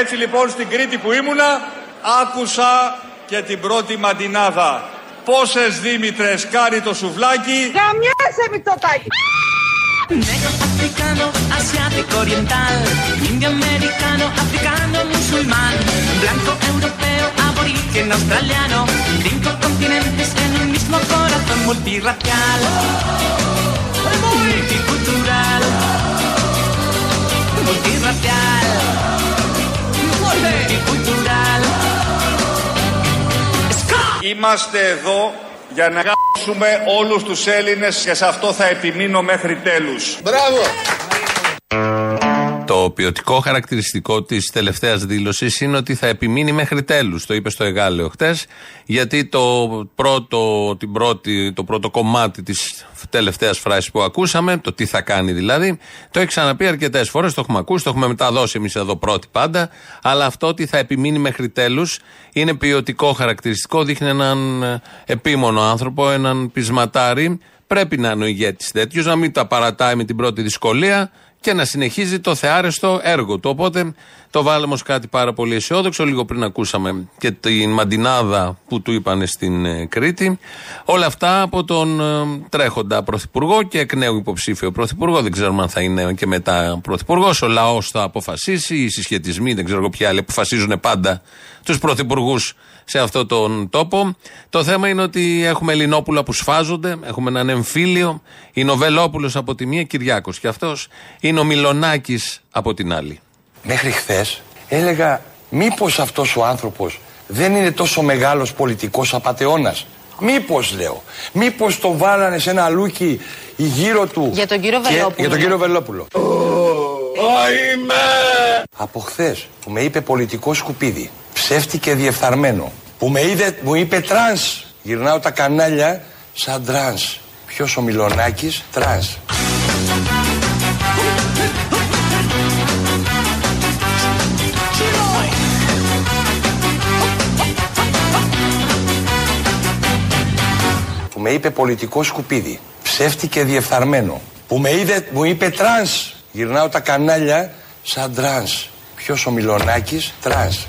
Έτσι λοιπόν στην Κρήτη που ήμουνα άκουσα και την πρώτη μαντινάδα. Πόσες Δήμητρες κάνει το σουβλάκι. Καμιά σε μητσοτάκι. Νέο Αφρικάνο, Ασιάτικο Οριεντάλ Ίνδιο Αμερικάνο, Αφρικάνο Μουσουλμάν Μπλάνκο Ευρωπαίο, Αβορίκεν Αυστραλιάνο Λίγκο Κοντινέντες, ένα μισμό χώρα Το Μουλτιραπιάλ Μουλτικουτουράλ Μουλτιραπιάλ multicultural. Είμαστε εδώ για να γάμψουμε όλους τους Έλληνες και σε αυτό θα επιμείνω μέχρι τέλους. Μπράβο! Το ποιοτικό χαρακτηριστικό της τελευταίας δήλωσης είναι ότι θα επιμείνει μέχρι τέλους. Το είπε στο Εγάλεο χτες, γιατί το πρώτο, την πρώτη, το πρώτο κομμάτι της τελευταίας φράσης που ακούσαμε, το τι θα κάνει δηλαδή, το έχει ξαναπεί αρκετές φορές. Το έχουμε ακούσει, το έχουμε μεταδώσει εμείς εδώ πρώτοι πάντα. Αλλά αυτό ότι θα επιμείνει μέχρι τέλους είναι ποιοτικό χαρακτηριστικό, δείχνει έναν ε, επίμονο άνθρωπο, έναν πεισματάρι. Πρέπει να είναι ο ηγέτης τέτοιος, να μην τα παρατάει με την πρώτη δυσκολία και να συνεχίζει το θεάρεστο έργο του. Οπότε το βάλαμε ως κάτι πάρα πολύ αισιόδοξο. Λίγο πριν ακούσαμε και την μαντινάδα που του είπαν στην ε, Κρήτη. Όλα αυτά από τον ε, τρέχοντα πρωθυπουργό και εκ νέου υποψήφιο πρωθυπουργό. Δεν ξέρουμε αν θα είναι και μετά πρωθυπουργός. Ο λαός θα αποφασίσει. Οι συσχετισμοί, δεν ξέρω ποιοι άλλοι, αποφασίζουν πάντα τους πρωθυπουργούς σε αυτόν τον τόπο. Το θέμα είναι ότι έχουμε Ελληνόπουλα που σφάζονται, έχουμε έναν εμφύλιο. Η Νοβελόπουλο από τη μία, Κυριάκος. Και αυτός είναι ο Μιλονάκη από την άλλη. Μέχρι χθες έλεγα μήπως αυτός ο άνθρωπος δεν είναι τόσο μεγάλος πολιτικός απατεώνας. Μήπως λέω. Μήπως το βάλανε σε ένα λούκι γύρω του. Για τον κύριο και- Βελόπουλο. Για τον κύριο Βελόπουλο. Από χθες που με είπε πολιτικό σκουπίδι, ψεύτη και διεφθαρμένο, που με είδε, μου είπε τρανς, γυρνάω τα κανάλια σαν τρανς. Ποιος ο Μυλωνάκης, τρανς. Που με είπε πολιτικό σκουπίδι, ψεύτη και διεφθαρμένο, που με είδε, μου είπε τρανς, γυρνάω τα κανάλια σαν τρανς. Ποιος ο Μυλωνάκης, τρανς.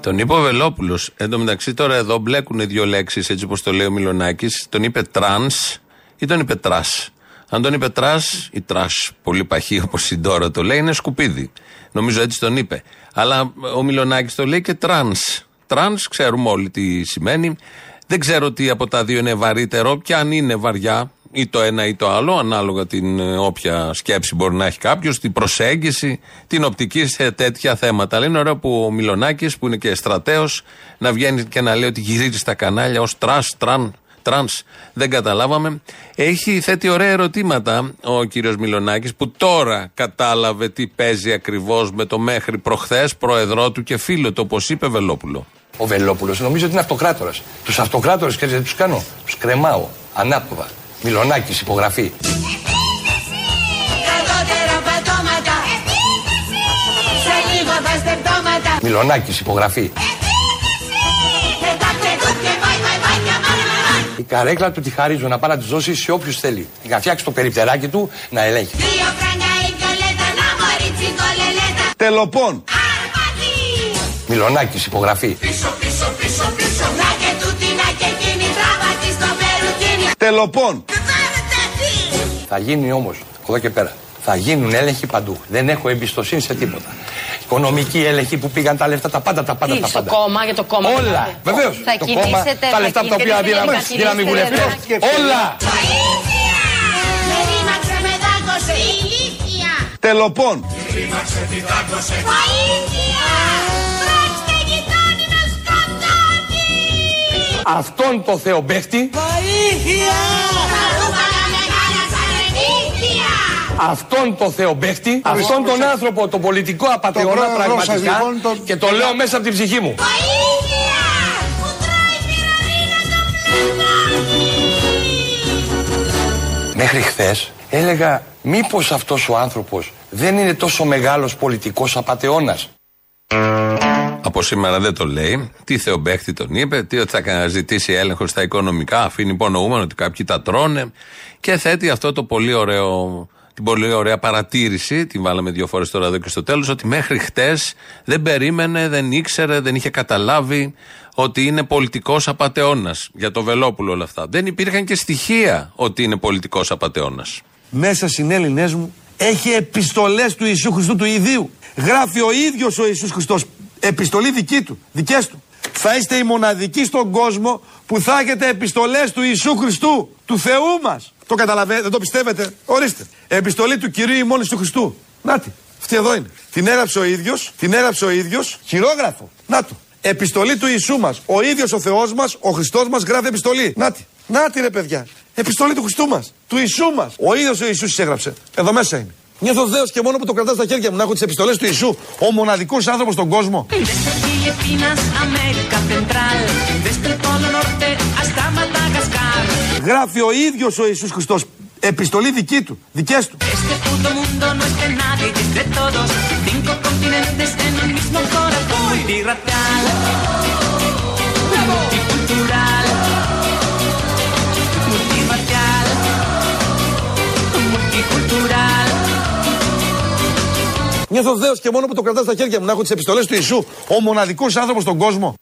Τον είπε ο Βελόπουλος. Εν τω μεταξύ τώρα εδώ μπλέκουν δύο λέξεις έτσι όπως το λέει ο Μυλωνάκης. Τον είπε τρανς ή τον είπε trash. Αν τον είπε trash ή trash, πολύ παχύ όπως η Ντόρα το λέει, είναι σκουπίδι. Νομίζω έτσι τον είπε. Αλλά ο Μυλωνάκης το λέει και τρανς. Τρανς, ξέρουμε όλοι τι σημαίνει. Δεν ξέρω τι από τα δύο είναι βαρύτερο και αν είναι βαριά ή το ένα ή το άλλο, ανάλογα την ε, όποια σκέψη μπορεί να έχει κάποιος, την προσέγγιση, την οπτική σε τέτοια θέματα. Αλλά είναι ωραίο που ο Μυλωνάκης, που είναι και στρατέο, να βγαίνει και να λέει ότι γυρίζει στα κανάλια ως trash, τραν, τρανς, δεν καταλάβαμε. Έχει θέσει ωραία ερωτήματα ο κύριος Μυλωνάκης που τώρα κατάλαβε τι παίζει ακριβώς με το μέχρι προχθές πρόεδρό του και φίλο του όπως είπε Βελόπουλο. Ο Βελόπουλος νομίζω ότι είναι αυτοκράτορας. Τους αυτοκράτορες, ξέρετε τι τους κάνω. Τους κρεμάω. Ανάποδα. Μιλονάκη, υπογραφή. Κατώτερα πατώματα, σε λίγο θα στεπτώματα. Μιλονάκη, υπογραφή. Πετάξτε το και βάει, βάει, βάει, και αμάν, αμάν. Η καρέκλα του τη χαρίζω να πάει να τη δώσει σε όποιους θέλει. Για να φτιάξει το περιπτεράκι του να ελέγχει. Δύο φράγκα η βιολέτα, να μωρί τσικολελέτα. Τελοπών. Αρπατή. Μιλονάκη, υπογραφή. Πίσω, πίσω, πίσω, Τελοπών. Πάρετε τι. Θα γίνει όμως, από εδώ και πέρα, θα γίνουν έλεγχοι παντού. Δεν έχω εμπιστοσύνη σε τίποτα. Οικονομικοί έλεγχοι που πήγαν τα λεφτά, τα πάντα, τα πάντα. Τι, τα στο πάντα. κόμμα, για το κόμμα. Όλα. μιλάτε. Βεβαίως. Θα κινήσετε, τα θα λεφτά από τα οποία κινήσετε, δίναμε, θα δίναμε οι κινήσετε, βουλευτέ. θα- Όλα. Βοήθεια. Με ρήμαξε, με δάγκωσε. Ηλίθεια. Τελοπών. Βοήθεια. Αυτόν το θεομπέχτη, Χαρούγαλα μεγάλα σαν ενήθεια. αυτόν το θεομπέχτη, αυτόν τον άνθρωπο, τον πολιτικό απαταιώνα πρόεδρό σας, πραγματικά λοιπόν, τον- και το λέω μέσα από την ψυχή μου. Βοήθεια. Που τρώει πυρορίνα το πλουτάκι. Μέχρι χθες έλεγα μήπως αυτός ο άνθρωπος δεν είναι τόσο μεγάλος πολιτικός απατεώνας. Από σήμερα δεν το λέει. Τι θεομπέχτη τον είπε, τι ότι θα ζητήσει έλεγχο στα οικονομικά, αφήνει υπονοούμενο ότι κάποιοι τα τρώνε και θέτει αυτό το πολύ ωραίο την πολύ ωραία παρατήρηση, την βάλαμε δύο φορές τώρα εδώ και στο τέλος, ότι μέχρι χτες δεν περίμενε, δεν ήξερε, δεν είχε καταλάβει ότι είναι πολιτικός απαταιώνας. Για το Βελόπουλο όλα αυτά. Δεν υπήρχαν και στοιχεία ότι είναι πολιτικός απαταιώνας. Μέσα συνέλληνέ μου έχει επιστολές του Ιησού Χριστού του ιδίου. Γράφει ο ίδιος ο Ιησούς Χριστός. Επιστολή δική του, δικές του. Θα είστε οι μοναδικοί στον κόσμο που θα έχετε επιστολές του Ιησού Χριστού, του Θεού μας. Το καταλαβαίνετε, δεν το πιστεύετε; Ορίστε. Επιστολή του κυρίου ημών του Χριστού. Νάτι. Αυτή εδώ είναι. Την έγραψε ο ίδιος, την έγραψε ο ίδιος, χειρόγραφο. Να το. Επιστολή του Ιησού μας. Ο ίδιος ο Θεός μας, ο Χριστός μας γράφει επιστολή. Νάτι. Νάτι ρε παιδιά. Επιστολή του Χριστού μας. Του Ιησού μας. Ο ίδιος ο Ιησούς της έγραψε. Εδώ μέσα είναι. Νιώθω δέος και μόνο που το κρατάω στα χέρια μου να έχω τις επιστολές του Ιησού. Ο μοναδικός άνθρωπος στον κόσμο. Desde Filipinas, América Central, desde el Polo Norte hasta Madagascar. Γράφει ο ίδιος ο Ιησούς Χριστός. Επιστολή δική του. Δικές του. Νιώθω δέος και μόνο που το κρατάω στα χέρια μου να έχω τις επιστολές του Ιησού. Ο μοναδικός άνθρωπος στον κόσμο.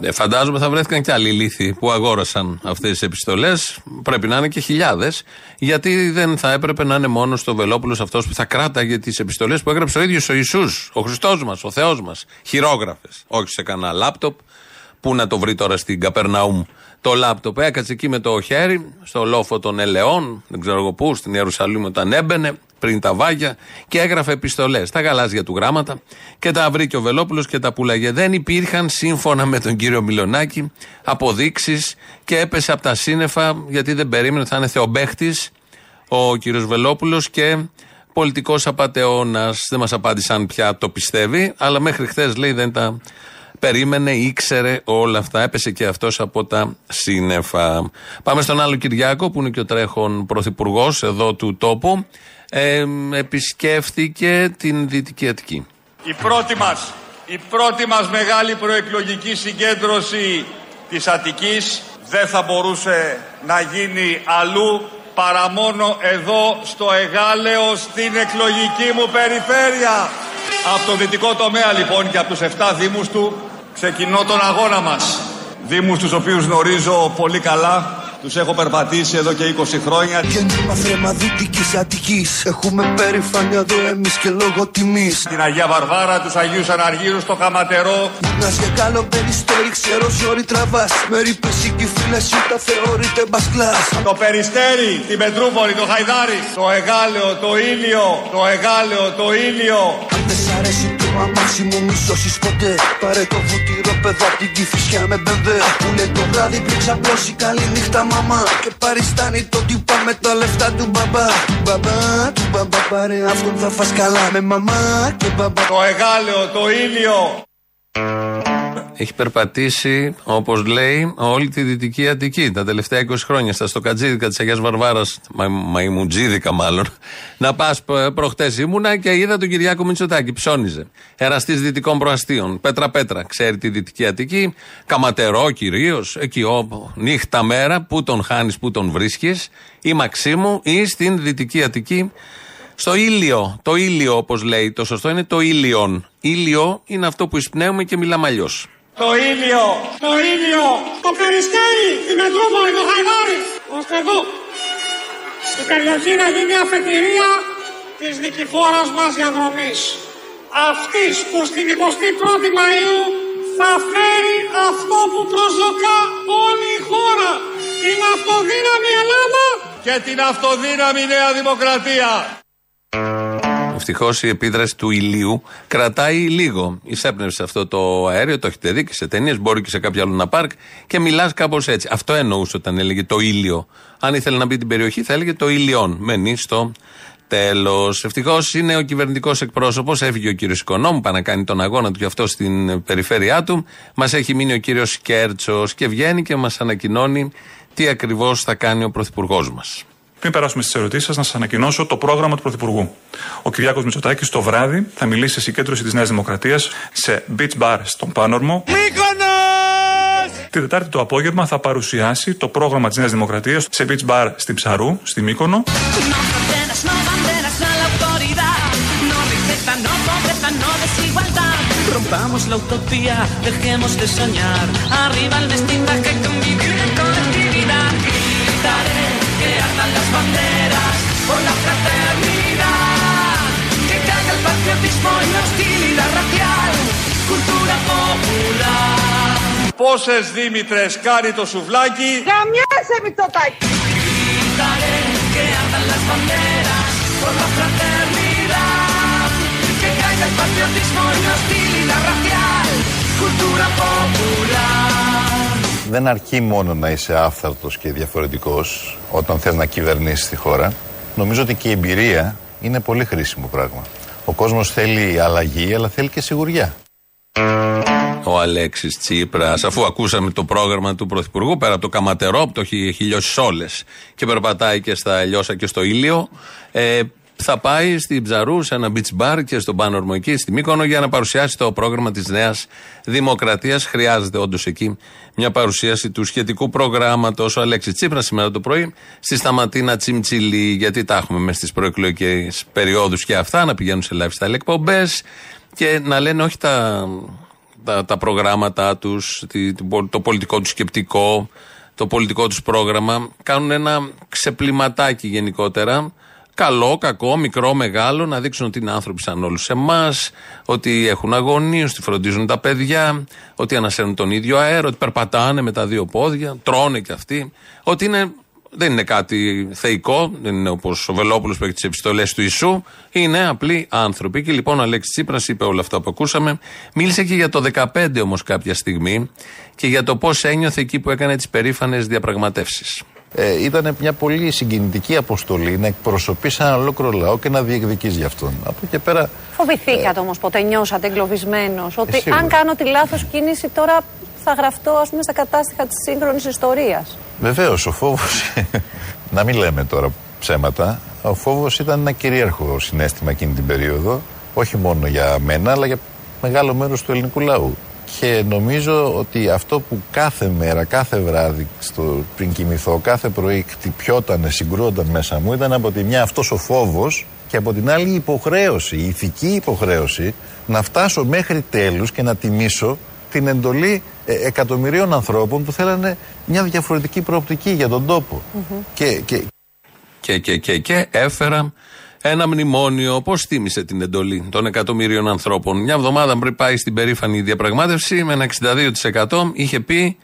Ε, φαντάζομαι θα βρέθηκαν και άλλοι λύθοι που αγόρασαν αυτές τις επιστολές. Πρέπει να είναι και χιλιάδες. Γιατί δεν θα έπρεπε να είναι μόνος ο Βελόπουλος αυτός που θα κράταγε τις επιστολές που έγραψε ο ίδιος ο Ιησούς, ο Χριστός μας, ο Θεός μας. Χειρόγραφες. Όχι σε κανένα λάπτοπ. Πού να το βρει τώρα στην Καπερναούμ το λάπτοπ. Έκατσε εκεί με το χέρι, στο λόφο των Ελαιών, δεν ξέρω εγώ πού, στην Ιερουσαλήμ όταν έμπαινε, πριν τα βάγια, και έγραφε επιστολές, τα γαλάζια του γράμματα, και τα βρήκε ο Βελόπουλος και τα πουλάγε. Δεν υπήρχαν, σύμφωνα με τον κύριο Μιλονάκη, αποδείξεις και έπεσε από τα σύννεφα, γιατί δεν περίμενε, θα είναι θεομπέχτη ο κύριος Βελόπουλος και πολιτικός απαταιώνας. Δεν μας απάντησαν πια το πιστεύει, αλλά μέχρι χθες λέει δεν τα περίμενε, ήξερε όλα αυτά. Έπεσε και αυτός από τα σύννεφα. Πάμε στον άλλο Κυριάκο, που είναι και ο τρέχον πρωθυπουργός εδώ του τόπου. Ε, επισκέφθηκε την Δυτική Αττική. Η πρώτη μας, η πρώτη μας μεγάλη προεκλογική συγκέντρωση της Αττικής δεν θα μπορούσε να γίνει αλλού παρά μόνο εδώ στο Εγάλεο στην εκλογική μου περιφέρεια. Από το δυτικό τομέα λοιπόν και από τους 7 δήμους του ξεκινώ τον αγώνα μας. Δήμους τους οποίους γνωρίζω πολύ καλά, τους έχω περπατήσει εδώ και 20 χρόνια. Γέννημα θρέμα δυτικής Αττικής. Έχουμε περηφάνεια εδώ εμείς και λόγω τιμής. Την Αγία Βαρβάρα, τους Αγίους Αναργύρους, το Χαματερό, Μουνάς για καλό περιστέρι ξέρω σε όρι τραβάς. Με ρήπες ή φίλες σου τα θεωρείται μπασκλάς. Το Περιστέρι, την Πετρούπολη, το Χαϊδάρι, το Εγάλεο, το Ήλιο, το Εγάλεο, το Ήλιο. Αν δεν σ' αρέσει το αμάξι μου μη σώσεις ποτέ. Πάρε το βουτυρό παιδό απ' την Κηφισιά με μπεβέ Που λέει το βράδυ πριν ξαπλώσει καλή νύχτα μαμά Και παριστάνει το τύπα με τα λεφτά του μπαμπά. Του μπαμπά, του μπαμπά πάρε αυτόν θα φας καλά. Με μαμά και μπαμπά. Το Εγάλεο, το Ήλιο. Έχει περπατήσει, όπως λέει, όλη τη δυτική Αττική τα τελευταία 20 χρόνια. Στα στοκατζίδικα της Αγίας Βαρβάρας, μα, μαϊμουτζίδικα μάλλον. Να πας προχτές ήμουνα και είδα τον Κυριάκο Μητσοτάκη. Ψώνιζε. Εραστής δυτικών προαστίων. Πέτρα-πέτρα. Ξέρει τη δυτική Αττική. Καματερό κυρίως. Εκεί όπου νύχτα μέρα. Πού τον χάνεις, πού τον βρίσκεις. Ή Μαξίμου ή στην δυτική Αττική. Στο ήλιο. Το ήλιο, όπως λέει. Το σωστό είναι το ήλιον. Ήλιο είναι αυτό που εισπνέουμε και μιλάμε αλλιώς. Το Ήλιο, το Ήλιο. Το Περιστέρι, την Πετρούπολη, το Χαϊδάρι, ώστε εδώ. Η περιοχή να γίνει αφετηρία της νικηφόρας μας διαδρομής. Αυτής που στην 21η Μαΐου θα φέρει αυτό που προσδοκά όλη η χώρα. Την αυτοδύναμη Ελλάδα Και την αυτοδύναμη Νέα Δημοκρατία. Ευτυχώς η επίδραση του ηλίου κρατάει λίγο. Εισέπνευσε αυτό το αέριο, το έχετε δει και σε ταινίες, μπορεί και σε κάποιο άλλο να πάρκ και μιλάς κάπως έτσι. Αυτό εννοούσε όταν έλεγε το ήλιο. Αν ήθελε να μπει την περιοχή, θα έλεγε το ήλιον. Μένει στο τέλος. Ευτυχώς είναι ο κυβερνητικός εκπρόσωπος. Έφυγε ο κύριος Οικονόμου, πάει να κάνει τον αγώνα του γι' αυτό στην περιφέρειά του. Μας έχει μείνει ο κύριος Κέρτσος και βγαίνει και μας ανακοινώνει τι ακριβώς θα κάνει ο πρωθυπουργός μας. Πριν περάσουμε στις ερωτήσεις σας, να σας ανακοινώσω το πρόγραμμα του Πρωθυπουργού. Ο Κυριάκος Μητσοτάκης το βράδυ θα μιλήσει σε συγκέντρωση της Νέας Δημοκρατίας σε beach bar στον Πάνορμο. Μύκονος! Τη Τετάρτη το απόγευμα θα παρουσιάσει το πρόγραμμα της Νέας Δημοκρατίας σε beach bar στην Ψαρού, στη Μύκονο. No fronteras, no banderas a la autoridad. No riqueza, no pobreza, no desigualdad. Rompamos la utopía, dejemos de soñar. Arriba el mestizaje, convivir banderas por la fraternidad. Que caiga el patriotismo y la hostilidad racial. Cultura popular. Πόσες Δήμητρες κάνει το σουβλάκι. Γαμιάσαι Μητσοτάκη. Gritaré que ardan las banderas por la fraternidad. Que caiga el patriotismo y la hostilidad racial. Cultura popular. Δεν αρκεί μόνο να είσαι άφθαρτος και διαφορετικός όταν θες να κυβερνήσεις τη χώρα. Νομίζω ότι και η εμπειρία είναι πολύ χρήσιμο πράγμα. Ο κόσμος θέλει αλλαγή, αλλά θέλει και σιγουριά. Ο Αλέξης Τσίπρας, αφού ακούσαμε το πρόγραμμα του Πρωθυπουργού, πέρα από το καματερό που το έχει, έχει λιώσει όλες και περπατάει και στα Λιώσα και στο ήλιο, ε, θα πάει στην Ψαρού σε ένα beach bar και στον Πάνορμο εκεί στη Μύκονο για να παρουσιάσει το πρόγραμμα της Νέας Δημοκρατίας. Χρειάζεται όντως εκεί μια παρουσίαση του σχετικού προγράμματος. Ο Αλέξης Τσίπρας σήμερα το πρωί στη Σταματίνα Τσιμτσιλή, γιατί τα έχουμε μέσα στις προεκλογικές περιόδους και αυτά, να πηγαίνουν σε lifestyle εκπομπές και να λένε όχι τα, τα, τα προγράμματά τους, το πολιτικό τους σκεπτικό, το πολιτικό τους πρόγραμμα. Κάνουν ένα ξεπληματάκι γενικότερα. Καλό, κακό, μικρό, μεγάλο, να δείξουν ότι είναι άνθρωποι σαν όλους εμάς, ότι έχουν αγωνίες, ότι φροντίζουν τα παιδιά, ότι ανασέρνουν τον ίδιο αέρα, ότι περπατάνε με τα δύο πόδια, τρώνε κι αυτοί. Ότι είναι, δεν είναι κάτι θεϊκό, δεν είναι όπως ο Βελόπουλος που έχει τις επιστολές του Ιησού, είναι απλοί άνθρωποι. Και λοιπόν ο Αλέξης Τσίπρας είπε όλα αυτά που ακούσαμε. Μίλησε και για το 15 όμως κάποια στιγμή και για το πώς ένιωθε εκεί που έκανε τις περήφανες διαπραγματεύσεις. Ε, ήταν μια πολύ συγκινητική αποστολή να εκπροσωπείς ένα ολόκληρο λαό και να διεκδικείς γι' αυτόν. Από εκεί και πέρα Φοβηθήκατε όμως ποτέ, νιώσατε εγκλωβισμένος. Ότι Ε, σίγουρα. αν κάνω τη λάθος κίνηση τώρα θα γραφτώ ας πούμε, στα κατάστοιχα της σύγχρονης ιστορίας. Βεβαίως, ο φόβος. να μην λέμε τώρα ψέματα. Ο φόβος ήταν ένα κυρίαρχο συνέστημα εκείνη την περίοδο. Όχι μόνο για μένα, αλλά για μεγάλο μέρος του ελληνικού λαού. Και νομίζω ότι αυτό που κάθε μέρα, κάθε βράδυ στο, πριν κοιμηθώ, κάθε πρωί χτυπιόταν, συγκρούονταν μέσα μου, ήταν από τη μια αυτός ο φόβος και από την άλλη η υποχρέωση, η ηθική υποχρέωση να φτάσω μέχρι τέλους και να τιμήσω την εντολή ε, εκατομμυρίων ανθρώπων που θέλανε μια διαφορετική προοπτική για τον τοπο Και, και, Και, και, και, και έφερα ένα μνημόνιο. Πώς τίμησε την εντολή των εκατομμύριων ανθρώπων. Μια εβδομάδα πριν πάει στην περήφανη διαπραγμάτευση με ένα 62% είχε πει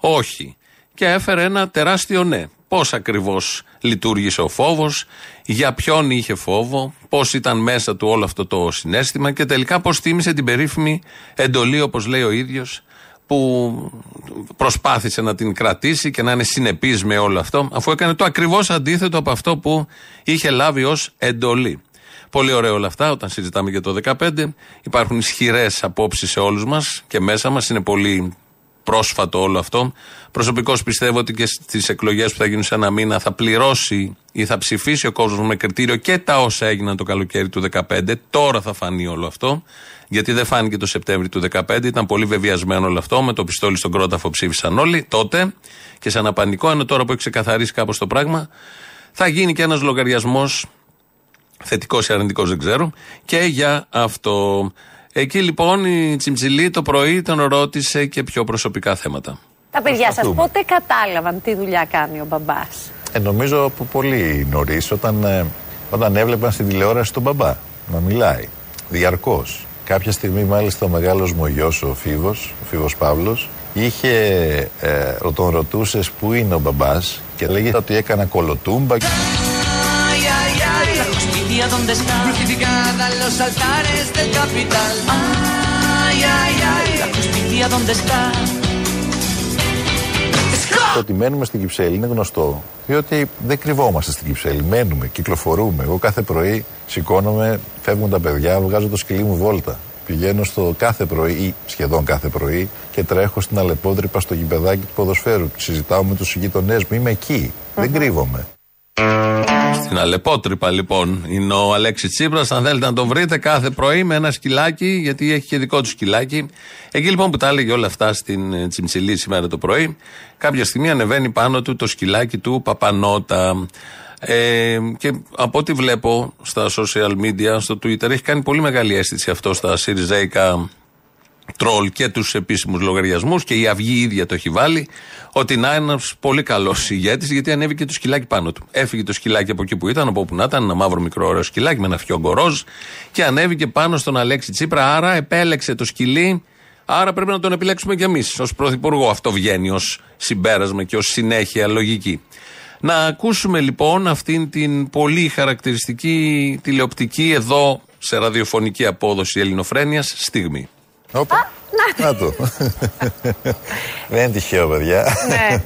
όχι. Και έφερε ένα τεράστιο ναι. Πώς ακριβώς λειτουργήσε ο φόβος, για ποιον είχε φόβο, πώς ήταν μέσα του όλο αυτό το συνέστημα και τελικά πώς τίμησε την περίφημη εντολή, όπως λέει ο ίδιος, που προσπάθησε να την κρατήσει και να είναι συνεπής με όλο αυτό, αφού έκανε το ακριβώς αντίθετο από αυτό που είχε λάβει ως εντολή. Πολύ ωραία όλα αυτά όταν συζητάμε για το 2015. Υπάρχουν ισχυρές απόψεις σε όλους μας και μέσα μας. Είναι πολύ πρόσφατο όλο αυτό. Προσωπικώς πιστεύω ότι και στις εκλογές που θα γίνουν σε ένα μήνα θα πληρώσει ή θα ψηφίσει ο κόσμος με κριτήριο και τα όσα έγιναν το καλοκαίρι του 2015. Τώρα θα φανεί όλο αυτό. Γιατί δεν φάνηκε το Σεπτέμβριο του 2015. Ήταν πολύ βεβαιασμένο όλο αυτό. Με το πιστόλι στον κρόταφο ψήφισαν όλοι τότε και σε ένα πανικό. Ενώ τώρα που έχει ξεκαθαρίσει κάπως το πράγμα, θα γίνει και ένας λογαριασμός Θετικός ή αρνητικός δεν ξέρω. Και για αυτό. Εκεί λοιπόν η Τσιμψιλή το πρωί τον ρώτησε και πιο προσωπικά θέματα. Τα παιδιά σας Προσπαθούμε. πότε κατάλαβαν τι δουλειά κάνει ο μπαμπάς; ε, νομίζω από πολύ νωρίς όταν, ε, όταν έβλεπαν στην τηλεόραση τον μπαμπά να μιλάει διαρκώς. Κάποια στιγμή, μάλιστα, ο μεγάλος μου γιος, ο Φίβος, ο Φίβος Παύλος, είχε, ε, τον ρωτούσες πού είναι ο μπαμπάς και λέγε ότι έκανα κολοτούμπα. Ay, ay, ay, Το ότι μένουμε στην Κυψέλη είναι γνωστό. Διότι δεν κρυβόμαστε στην Κυψέλη. Μένουμε, κυκλοφορούμε. Εγώ κάθε πρωί σηκώνομαι, φεύγουν τα παιδιά, βγάζω το σκυλί μου βόλτα. Πηγαίνω στο κάθε πρωί ή σχεδόν κάθε πρωί και τρέχω στην Αλεπόδρυπα στο γηπεδάκι του ποδοσφαίρου. Συζητάω με τους γειτονές μου. Είμαι εκεί. Δεν κρύβομαι. Στην Αλεπότρυπα λοιπόν είναι ο Αλέξης Τσίπρας. Αν θέλετε να τον βρείτε κάθε πρωί με ένα σκυλάκι, γιατί έχει και δικό του σκυλάκι. Εκεί λοιπόν που τα έλεγε όλα αυτά στην ε, Τσιμψιλή σήμερα το πρωί, κάποια στιγμή ανεβαίνει πάνω του το σκυλάκι του Παπανότα. Ε, και από ό,τι βλέπω στα social media, στο Twitter, έχει κάνει πολύ μεγάλη αίσθηση αυτό στα Σιριζέικα τρόλ και τους επίσημους λογαριασμούς και η Αυγή ίδια το έχει βάλει. Ότι να είναι ένας πολύ καλός ηγέτης, γιατί ανέβηκε το σκυλάκι πάνω του. Έφυγε το σκυλάκι από εκεί που ήταν, από όπου να ήταν, ένα μαύρο μικρό ωραίο σκυλάκι με ένα φιόγκο ροζ και ανέβηκε πάνω στον Αλέξη Τσίπρα. Άρα επέλεξε το σκυλί. Άρα πρέπει να τον επιλέξουμε κι εμείς ως πρωθυπουργό. Αυτό βγαίνει ως συμπέρασμα και ως συνέχεια λογική. Να ακούσουμε λοιπόν αυτήν την πολύ χαρακτηριστική τηλεοπτική εδώ σε ραδιοφωνική απόδοση ελληνοφρένειας στιγμή. Όπα. Να το. Δεν είναι τυχαίο, παιδιά. Ναι.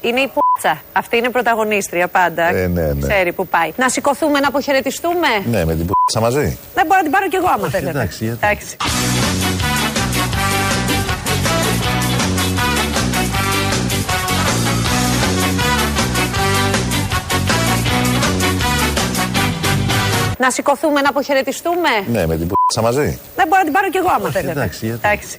Είναι η πούτσα. Αυτή είναι πρωταγωνίστρια πάντα. Ε, ναι, ναι. Ξέρει που πάει. Να σηκωθούμε, να αποχαιρετιστούμε; Ναι, με την π***σα μαζί. Δεν μπορώ να την πάρω κι εγώ άμα θέλετε. εντάξει, γιατί. Εντάξει. Να σηκωθούμε, να αποχαιρετιστούμε; Ναι, με την π***σα μαζί. Δεν μπορώ να την πάρω κι εγώ άμα θέλετε. εντάξει, γιατί; Εντάξει.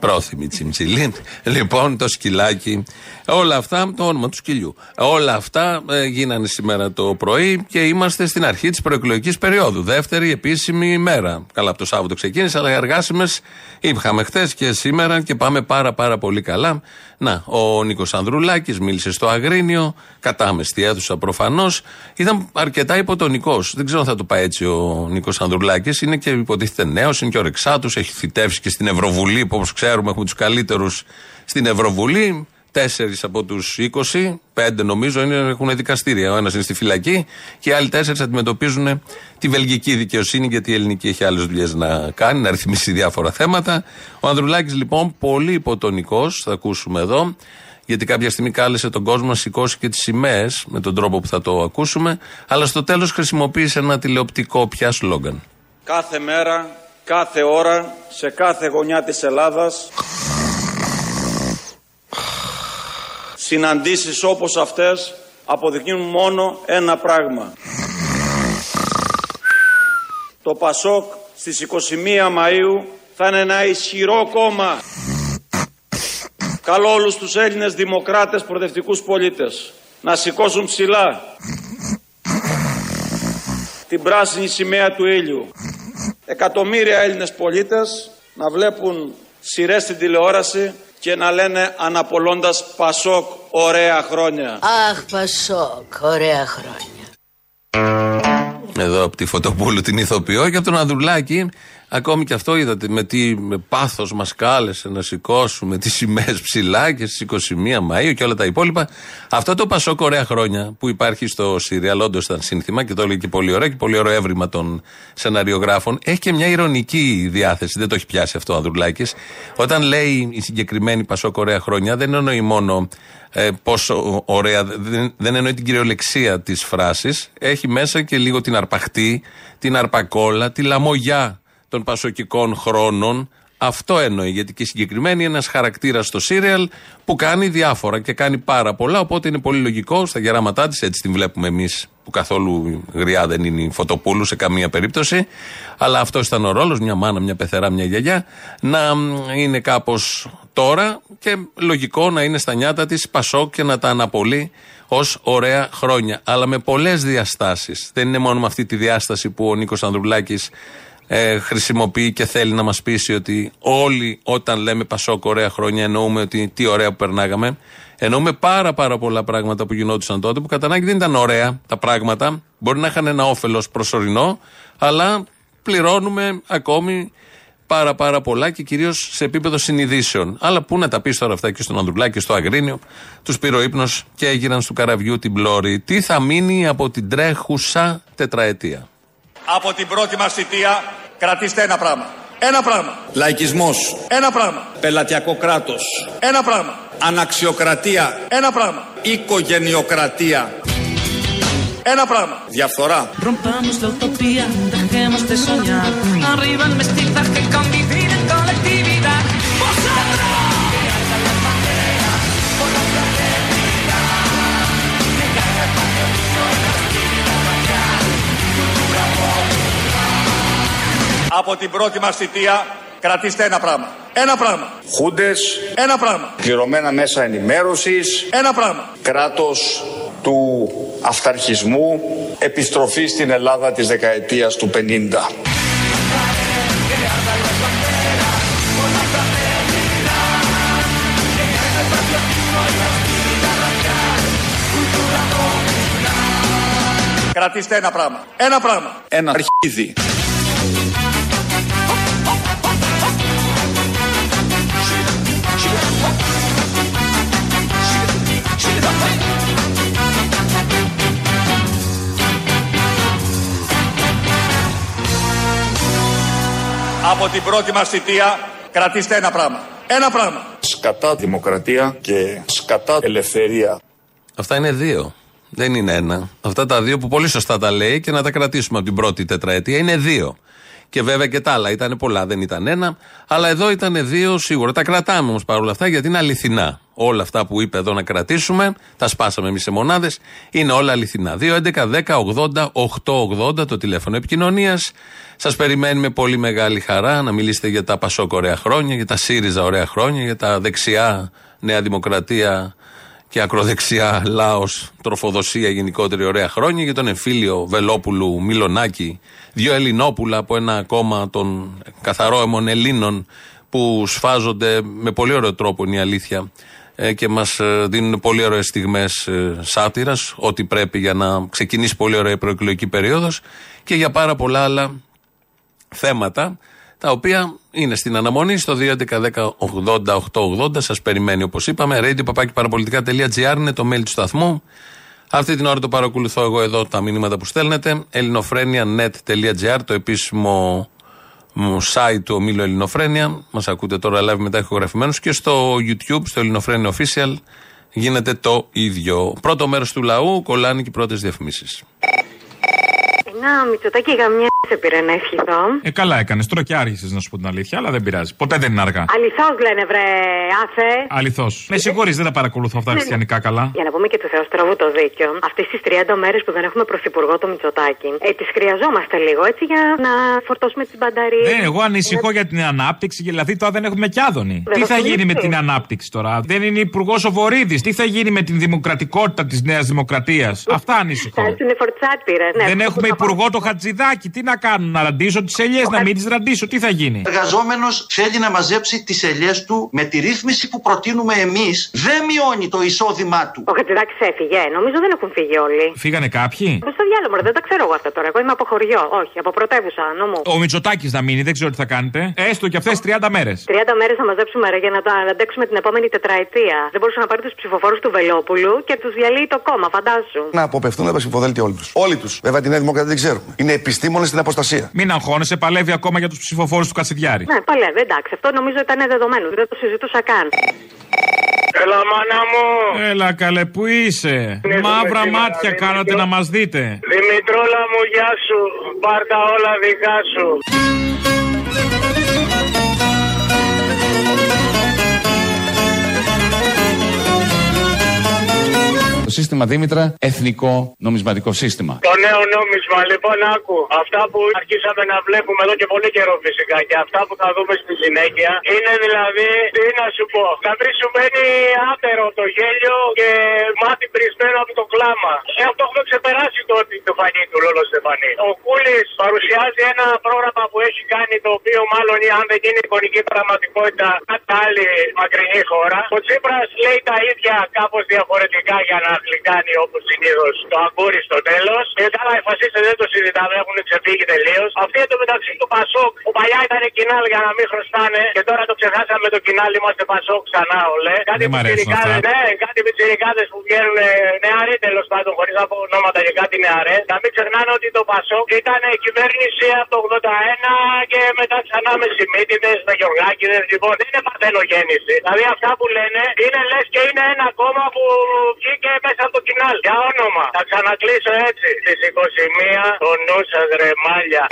Πρόθυμη τσιμψιλή. Λοιπόν, το σκυλάκι. Όλα αυτά, το όνομα του σκυλιού. Όλα αυτά ε, γίνανε σήμερα το πρωί και είμαστε στην αρχή της προεκλογικής περίοδου. Δεύτερη επίσημη ημέρα. Καλά, από το Σάββατο ξεκίνησε, αλλά οι εργάσιμες είχαμε χθες και σήμερα και πάμε πάρα πάρα πολύ καλά. Να, ο Νίκος Ανδρουλάκης μίλησε στο Αγρίνιο, κατάμεστη αίθουσα προφανώς. Ήταν αρκετά υποτονικός. Δεν ξέρω αν θα το πάει έτσι ο Νίκος Ανδρουλάκης. Είναι και υποτίθεται νέος, είναι και ορεξάτο, έχει θητεύσει και στην Ευρωβουλή, που όπως ξέρουμε έχουμε τους καλύτερους στην Ευρωβουλή. Τέσσερις από τους 20, πέντε νομίζω είναι, έχουν δικαστήρια. Ο ένας είναι στη φυλακή και οι άλλοι τέσσερις αντιμετωπίζουν τη βελγική δικαιοσύνη, γιατί η ελληνική έχει άλλες δουλειές να κάνει, να ρυθμίσει διάφορα θέματα. Ο Ανδρουλάκης λοιπόν πολύ υποτονικός, θα ακούσουμε εδώ, γιατί κάποια στιγμή κάλεσε τον κόσμο να σηκώσει και τις σημαίες με τον τρόπο που θα το ακούσουμε, αλλά στο τέλος χρησιμοποίησε ένα τηλεοπτικό πια σλόγγαν. Κάθε μέρα, κάθε ώρα, σε κάθε γωνιά της Ελλάδας συναντήσεις όπως αυτές αποδεικνύουν μόνο ένα πράγμα. Το ΠΑΣΟΚ στις 21 Μαΐου θα είναι ένα ισχυρό κόμμα. Καλώ όλους τους Έλληνες δημοκράτες προοδευτικούς πολίτες να σηκώσουν ψηλά την πράσινη σημαία του ήλιου. Εκατομμύρια Έλληνες πολίτες να βλέπουν σειρές στην τηλεόραση και να λένε αναπολώντας Πασόκ ωραία χρόνια. Αχ, Πασόκ, ωραία χρόνια. Εδώ από τη Φωτοπούλου την ηθοποιώ και από τον Ανδρουλάκη. Ακόμη και αυτό είδατε με τι με πάθος μας κάλεσε να σηκώσουμε τις σημαίες ψηλά και στις 21 Μαΐου και όλα τα υπόλοιπα. Αυτό το Πασόκ ωραία χρόνια που υπάρχει στο Σύριαλ, όντως ήταν σύνθημα και το έλεγε και πολύ ωραίο και πολύ ωραίο έβριμα των σεναριογράφων. Έχει και μια ηρωνική διάθεση, δεν το έχει πιάσει αυτό ο Ανδρουλάκης. Όταν λέει η συγκεκριμένη Πασόκ ωραία χρόνια δεν εννοεί μόνο ε, πόσο ωραία, δεν, δεν εννοεί την κυριολεξία της φράσης. Έχει μέσα και λίγο την αρπαχτή, την αρπακόλα, τη λαμογιά των πασοκικών χρόνων. Αυτό εννοεί, γιατί και συγκεκριμένη είναι ένας χαρακτήρας στο σύριαλ που κάνει διάφορα και κάνει πάρα πολλά. Οπότε είναι πολύ λογικό στα γεράματά της, έτσι την βλέπουμε εμείς, που καθόλου γριά δεν είναι η Φωτοπούλου σε καμία περίπτωση. Αλλά αυτός ήταν ο ρόλος, μια μάνα, μια πεθερά, μια γιαγιά, να μ, είναι κάπως τώρα και λογικό να είναι στα νιάτα της Πασόκ και να τα αναπολύει ως ωραία χρόνια. Αλλά με πολλές διαστάσεις. Δεν είναι μόνο με αυτή τη διάσταση που ο Νίκος Ανδρουλάκης ε, χρησιμοποιεί και θέλει να μας πείσει ότι όλοι όταν λέμε Πασόκ ωραία χρόνια εννοούμε ότι τι ωραία που περνάγαμε. Εννοούμε πάρα πάρα πολλά πράγματα που γινόντουσαν τότε που κατά ανάγκη δεν ήταν ωραία τα πράγματα. Μπορεί να είχαν ένα όφελος προσωρινό, αλλά πληρώνουμε ακόμη πάρα πάρα πολλά και κυρίως σε επίπεδο συνειδήσεων. Αλλά πού να τα πεις τώρα αυτά και στον Ανδρουλάκη και στο Αγρίνιο. Τους πήρε ο ύπνος και έγιναν στο καραβιού την πλώρη. Τι θα μείνει από την τρέχουσα τετραετία. Από την πρώτη μας θητεία κρατήστε ένα πράγμα. Ένα πράγμα. Λαϊκισμός, Ένα πράγμα. πελατειακό κράτος, Ένα πράγμα. αναξιοκρατία, Ένα πράγμα. οικογενειοκρατία, Ένα πράγμα. διαφθορά. Από την πρώτη μας θητεία κρατήστε ένα πράγμα. Ένα πράγμα. Χούντες, Ένα πράγμα. πληρωμένα μέσα ενημέρωσης, Ένα πράγμα. κράτος του αυταρχισμού, επιστροφή στην Ελλάδα της δεκαετίας του 50. Κρατήστε ένα πράγμα. Ένα πράγμα. Ένα αρχίδι. Από την πρώτη μας θητεία κρατήστε ένα πράγμα. Ένα πράγμα. Σκατά δημοκρατία και σκατά ελευθερία. Αυτά είναι δύο. Δεν είναι ένα. Αυτά τα δύο που πολύ σωστά τα λέει και να τα κρατήσουμε από την πρώτη τετραετία είναι δύο. Και βέβαια και τα άλλα ήταν πολλά, δεν ήταν ένα. Αλλά εδώ ήταν δύο σίγουρα. Τα κρατάμε όμως παρόλα αυτά γιατί είναι αληθινά. Όλα αυτά που είπε εδώ να κρατήσουμε, τα σπάσαμε εμείς σε μονάδες, είναι όλα αληθινά. 2, 11, 10, 80, 8, 80 το τηλέφωνο επικοινωνίας. Σας περιμένει με πολύ μεγάλη χαρά να μιλήσετε για τα Πασόκ ωραία χρόνια, για τα ΣΥΡΙΖΑ ωραία χρόνια, για τα δεξιά Νέα Δημοκρατία και ακροδεξιά λαό, τροφοδοσία γενικότερη ωραία χρόνια, για τον εμφύλιο Βελόπουλου Μιλονάκη, δύο Ελληνόπουλα από ένα κόμμα των καθαρόαιμων Ελλήνων που σφάζονται με πολύ ωραίο τρόπο, είναι η αλήθεια, ε, και μα δίνουν πολύ ωραίε στιγμέ σάτυρα, ό,τι πρέπει για να ξεκινήσει πολύ ωραία η προεκλογική περίοδο και για πάρα πολλά άλλα θέματα τα οποία είναι στην αναμονή στο 2.11.10.80.880. Σα περιμένει όπω είπαμε. radio.parapolitica.gr είναι το mail του σταθμού. Αυτή την ώρα το παρακολουθώ εγώ εδώ τα μηνύματα που στέλνετε. ελληνοφρένια.net.gr το επίσημο μου site του ομίλου Ελληνοφρένια. Μας ακούτε τώρα live μετά ηχογραφημένους και στο YouTube, στο Ελληνοφρένια Official γίνεται το ίδιο. Πρώτο μέρος του λαού κολλάνε και οι πρώτες διαφημίσεις. Ένα μυτσοτάκι γαμιά σε πήρε να ευχηθώ. Ε, καλά έκανες. Τώρα και άργησε να σου πω την αλήθεια, αλλά δεν πειράζει. Ποτέ δεν είναι αργά. Αληθώς λένε, βρε, άθε. Αληθώς. Με συγχωρείς, δεν τα παρακολουθώ αυτά Ναι, ναι. χριστιανικά καλά. Για να πούμε και του Θεούς τραβού το δίκιο. Αυτές τις 30 μέρες που δεν έχουμε πρωθυπουργό το Μητσοτάκι, ε, τις χρειαζόμαστε λίγο έτσι για να φορτώσουμε τις μπαταρίε. Δεν, εγώ ανησυχώ για την ανάπτυξη, δηλαδή τώρα δεν έχουμε κι άδωνη. Δεν Τι θα θα γίνει με λύσει. την ανάπτυξη τώρα, δεν είναι υπουργός ο Βορύδης. Τι θα γίνει με την δημοκρατικότητα της Νέας Δημοκρατίας; Αυτά ανησυχώ. Θα έρθουν φορτσάτιρες, ναι. Δεν έχουμε υπουργό το Χατζηδάκι. Τι να κάνουν, να ραντίσω τις ελιές, να μην τις ραντίσω. Τι θα γίνει; Ο εργαζόμενος θέλει να μαζέψει τις ελιές του με τη ρύθμιση που προτείνουμε εμείς. Δεν μειώνει το εισόδημά του. Ο Χατζηδάκης έφυγε. Νομίζω δεν έχουν φύγει όλοι. Φύγανε κάποιοι; Προ το διάλογο, μωρέ, δεν τα ξέρω εγώ αυτά τώρα. Εγώ είμαι από χωριό. Όχι, από πρωτεύουσα, νομού. Ο Μητσοτάκης να μείνει, δεν ξέρω τι θα κάνετε. Έστω και αυτές 30 μέρες. 30 μέρες να μαζέψουμε ρε, για να τα αντέξουμε την επόμενη τετραετία. Δεν μπορούσε να πάρει τους ψηφοφόρους του Βελόπουλου και τους διαλύει το κόμμα, φαντάσου. Να αποπευθούν από τα ψηφοδέλτια όλοι του. Όλοι τους. Βέβαια την Νέα Δημοκρατία δεν ξέρουμε. Είναι επιστήμονες στην αποστασία. Μην αγχώνεσαι, παλεύει ακόμα για τους ψηφοφόρους του Κατσιδιάρη. Ναι, παλεύει, εντάξει. Αυτό νομίζω ήταν δεδομένο. Δεν το συζητούσα καν. Έλα, μάνα μου. Έλα καλέ, πού είσαι; Ναι, Μαύρα σήμερα, μάτια Δημήτρη. κάνατε να μας δείτε. Δημητρούλα μου, γεια σου. Πάρτα όλα δικά σου. Το σύστημα Δήμητρα, εθνικό νομισματικό σύστημα. Το νέο νόμισμα, λοιπόν, άκου. Αυτά που αρχίσαμε να βλέπουμε εδώ και πολύ καιρό φυσικά και αυτά που θα δούμε στη συνέχεια είναι δηλαδή, τι να σου πω, να βρει σου μένει άπερο το γέλιο και μάτι πρισμένο από το κλάμα. Ε, αυτό έχουμε ξεπεράσει το ότι το φανεί του Λόλο Στεφανή. Ο Κούλης παρουσιάζει ένα πρόγραμμα που έχει κάνει το οποίο μάλλον αν δεν είναι εικονική πραγματικότητα κατά άλλη μακρινή χώρα. Ο Τσίπρας λέει τα ίδια κάπως διαφορετικά για να γλυκάνει όπως συνήθως το αγκούρι στο τέλος. Και τα άλλα οι φασίστες δεν το συζητάμε, έχουν ξεφύγει τελείως. Αυτή το μεταξύ του Πασόκ, που παλιά ήταν κοινάλ για να μην χρωστάνε και τώρα το ξεχάσαμε το κοινάλ, είμαστε Πασόκ ξανά ολέ. Κάτι Δεν μ' αρέσουν πιτσιρικάδες, αυτά. ναι, κάτι πιτσιρικάδες που βγαίνουν ε, νεαροί τέλος πάντων, χωρίς να πω ονόματα και κάτι νεαρέ. Να μην ξεχνάνε ότι το Πασόκ ήταν κυβέρνηση από το 81 και μετά ξανά με Σιμίτιδε, με Γεωργάκηδε. Λοιπόν, δεν είναι παρθενογέννηση. Δηλαδή αυτά που λένε είναι λες και είναι ένα κόμμα που βγήκε μέσα από το κοινάλ. Για όνομα. Θα ξανακλείσω έτσι. Στις 21 το νους σας ρε μάλια.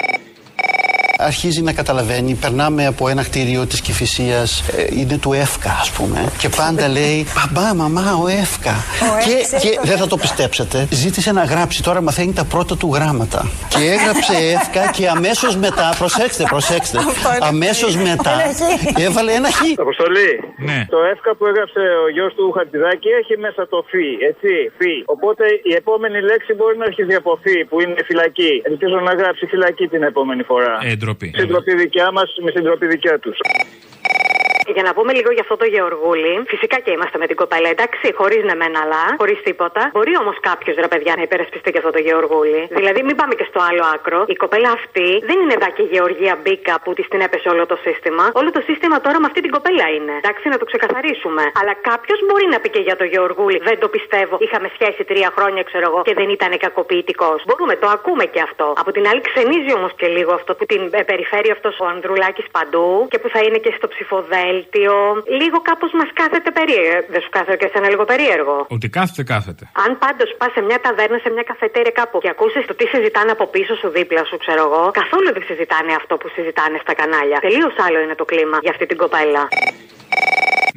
Αρχίζει να καταλαβαίνει, περνάμε από ένα κτίριο της Κυφυσίας, είναι του ΕΦΚΑ, ας πούμε. Και πάντα λέει Μπαμπά, μαμά, ο ΕΦΚΑ. Ο και, ΕΦΚΑ, και το δεν θα το πιστέψετε, ζήτησε να γράψει. Τώρα μαθαίνει τα πρώτα του γράμματα. Και έγραψε ΕΦΚΑ και αμέσως μετά, προσέξτε, προσέξτε. Αυτό είναι Αμέσως χ. μετά Ένα χ. έβαλε ένα χ. Αποστολή. Ναι. Το εύκα που έγραψε ο γιος του Χατζηδάκη έχει μέσα το φι. Έτσι, φι. Οπότε η επόμενη λέξη μπορεί να αρχίσει από φι, που είναι φυλακή. Ελπίζω να γράψει φυλακή την επόμενη φορά. Ε, ντροπή. Συντροπή δικιά μας με συντροπή δικιά τους. Για να πούμε λίγο για αυτό το Γεωργούλη. Φυσικά και είμαστε με την κοπέλα, εντάξει, χωρίς ναι μεν αλλά, χωρίς τίποτα. Μπορεί όμως κάποιος ρε παιδιά να υπερασπιστεί και αυτό το Γεωργούλη. Δηλαδή, μην πάμε και στο άλλο άκρο. Η κοπέλα αυτή δεν είναι δά και Γεωργία Μπίκα που της την έπεσε όλο το σύστημα. Όλο το σύστημα τώρα με αυτή την κοπέλα είναι. Εντάξει, να το ξεκαθαρίσουμε. Αλλά κάποιος μπορεί να πει και για το Γεωργούλη. Δεν το πιστεύω. Είχαμε σχέση τρία χρόνια, ξέρω εγώ, και δεν ήταν κακοποιητικός. Μπορούμε, το ακούμε και αυτό. Από την άλλη, ξενίζει όμως και λίγο αυτό που την ε, περιφέρει αυτός ο Ανδρουλάκης παντού και που θα είναι και στο ψηφοδέλτιο. Λίγο κάπως μας κάθεται περίεργο. Δεν σου κάθεται και εσένα λίγο περίεργο. Ότι κάθεται, κάθεται. Αν πάντως πας σε μια ταβέρνα, σε μια καφετέρια κάπου και ακούσεις το τι συζητάνε από πίσω σου, δίπλα σου, ξέρω εγώ, καθόλου δεν συζητάνε αυτό που συζητάνε στα κανάλια. Τελείως άλλο είναι το κλίμα για αυτή την κοπέλα.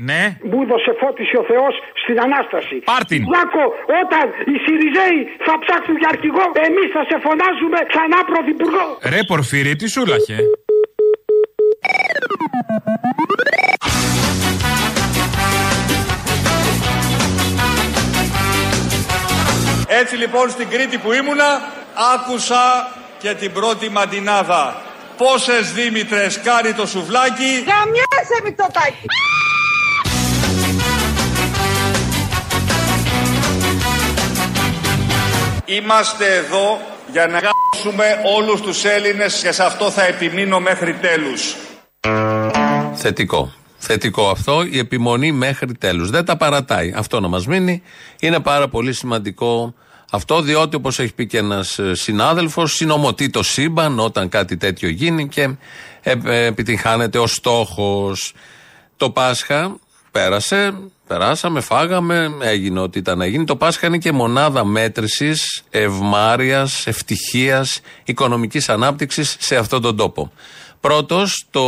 Ναι. Που δώσε φώτιση ο Θεός στην Ανάσταση. Πάρτιν. Βλάκο, όταν οι Σιριζέοι θα ψάξουν για αρχηγό, εμείς θα σε φωνάζουμε ξανά πρωθυπουργό. Ρε Πορφύρι, τι σούλαχε. Έτσι λοιπόν στην Κρήτη που ήμουνα άκουσα και την πρώτη μαντινάδα. Πόσες Δήμητρες κάνει το σουβλάκι. Γαμιάσαι Μητσοτάκη. Είμαστε εδώ για να γάμψουμε όλους τους Έλληνες και σε αυτό θα επιμείνω μέχρι τέλους. Θετικό. Θετικό αυτό, η επιμονή μέχρι τέλους. Δεν τα παρατάει. Αυτό να μας μείνει. Είναι πάρα πολύ σημαντικό αυτό, διότι όπως έχει πει και ένας συνάδελφος, συνομωτεί το σύμπαν όταν κάτι τέτοιο γίνει και ε, ε, επιτυγχάνεται ο στόχος. Το Πάσχα πέρασε, περάσαμε, φάγαμε, έγινε ό,τι ήταν να γίνει. Το Πάσχα είναι και μονάδα μέτρησης ευμάρεια, ευτυχίας, οικονομικής ανάπτυξης σε αυτόν τον τόπο. Πρώτος το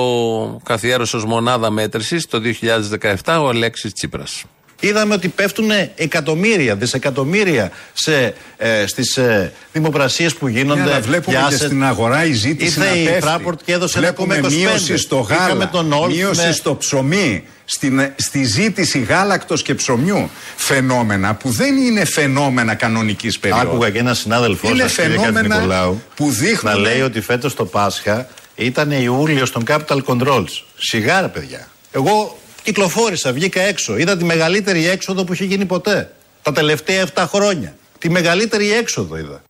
καθιέρωσες ως μονάδα μέτρησης το 2017 ο Αλέξης Τσίπρας. Είδαμε ότι πέφτουν εκατομμύρια, δισεκατομμύρια σε, ε, στις ε, δημοπρασίες που γίνονται. Ναι, αλλά βλέπουμε για και σε- στην αγορά η ζήτηση Ήρθε να η πέφτει. Fraport και έδωσε Βλέπουμε 1,25. μείωση στο Είχαμε γάλα, τον Όλφ μείωση με- στο ψωμί, στην, στη ζήτηση γάλακτος και ψωμιού. Φαινόμενα που δεν είναι φαινόμενα κανονικής περίοδου. Άκουγα και ένα συνάδελφό Είναι σας, κύριε φαινόμενα Νικολάου, που δείχνουν- να λέει ότι φέτος το Πάσχα ήταν Ιούλιος των Capital Controls. Σιγάρα, παιδιά. Εγώ κυκλοφόρησα, βγήκα έξω. Είδα τη μεγαλύτερη έξοδο που είχε γίνει ποτέ. Τα τελευταία 7 χρόνια. Τη μεγαλύτερη έξοδο είδα.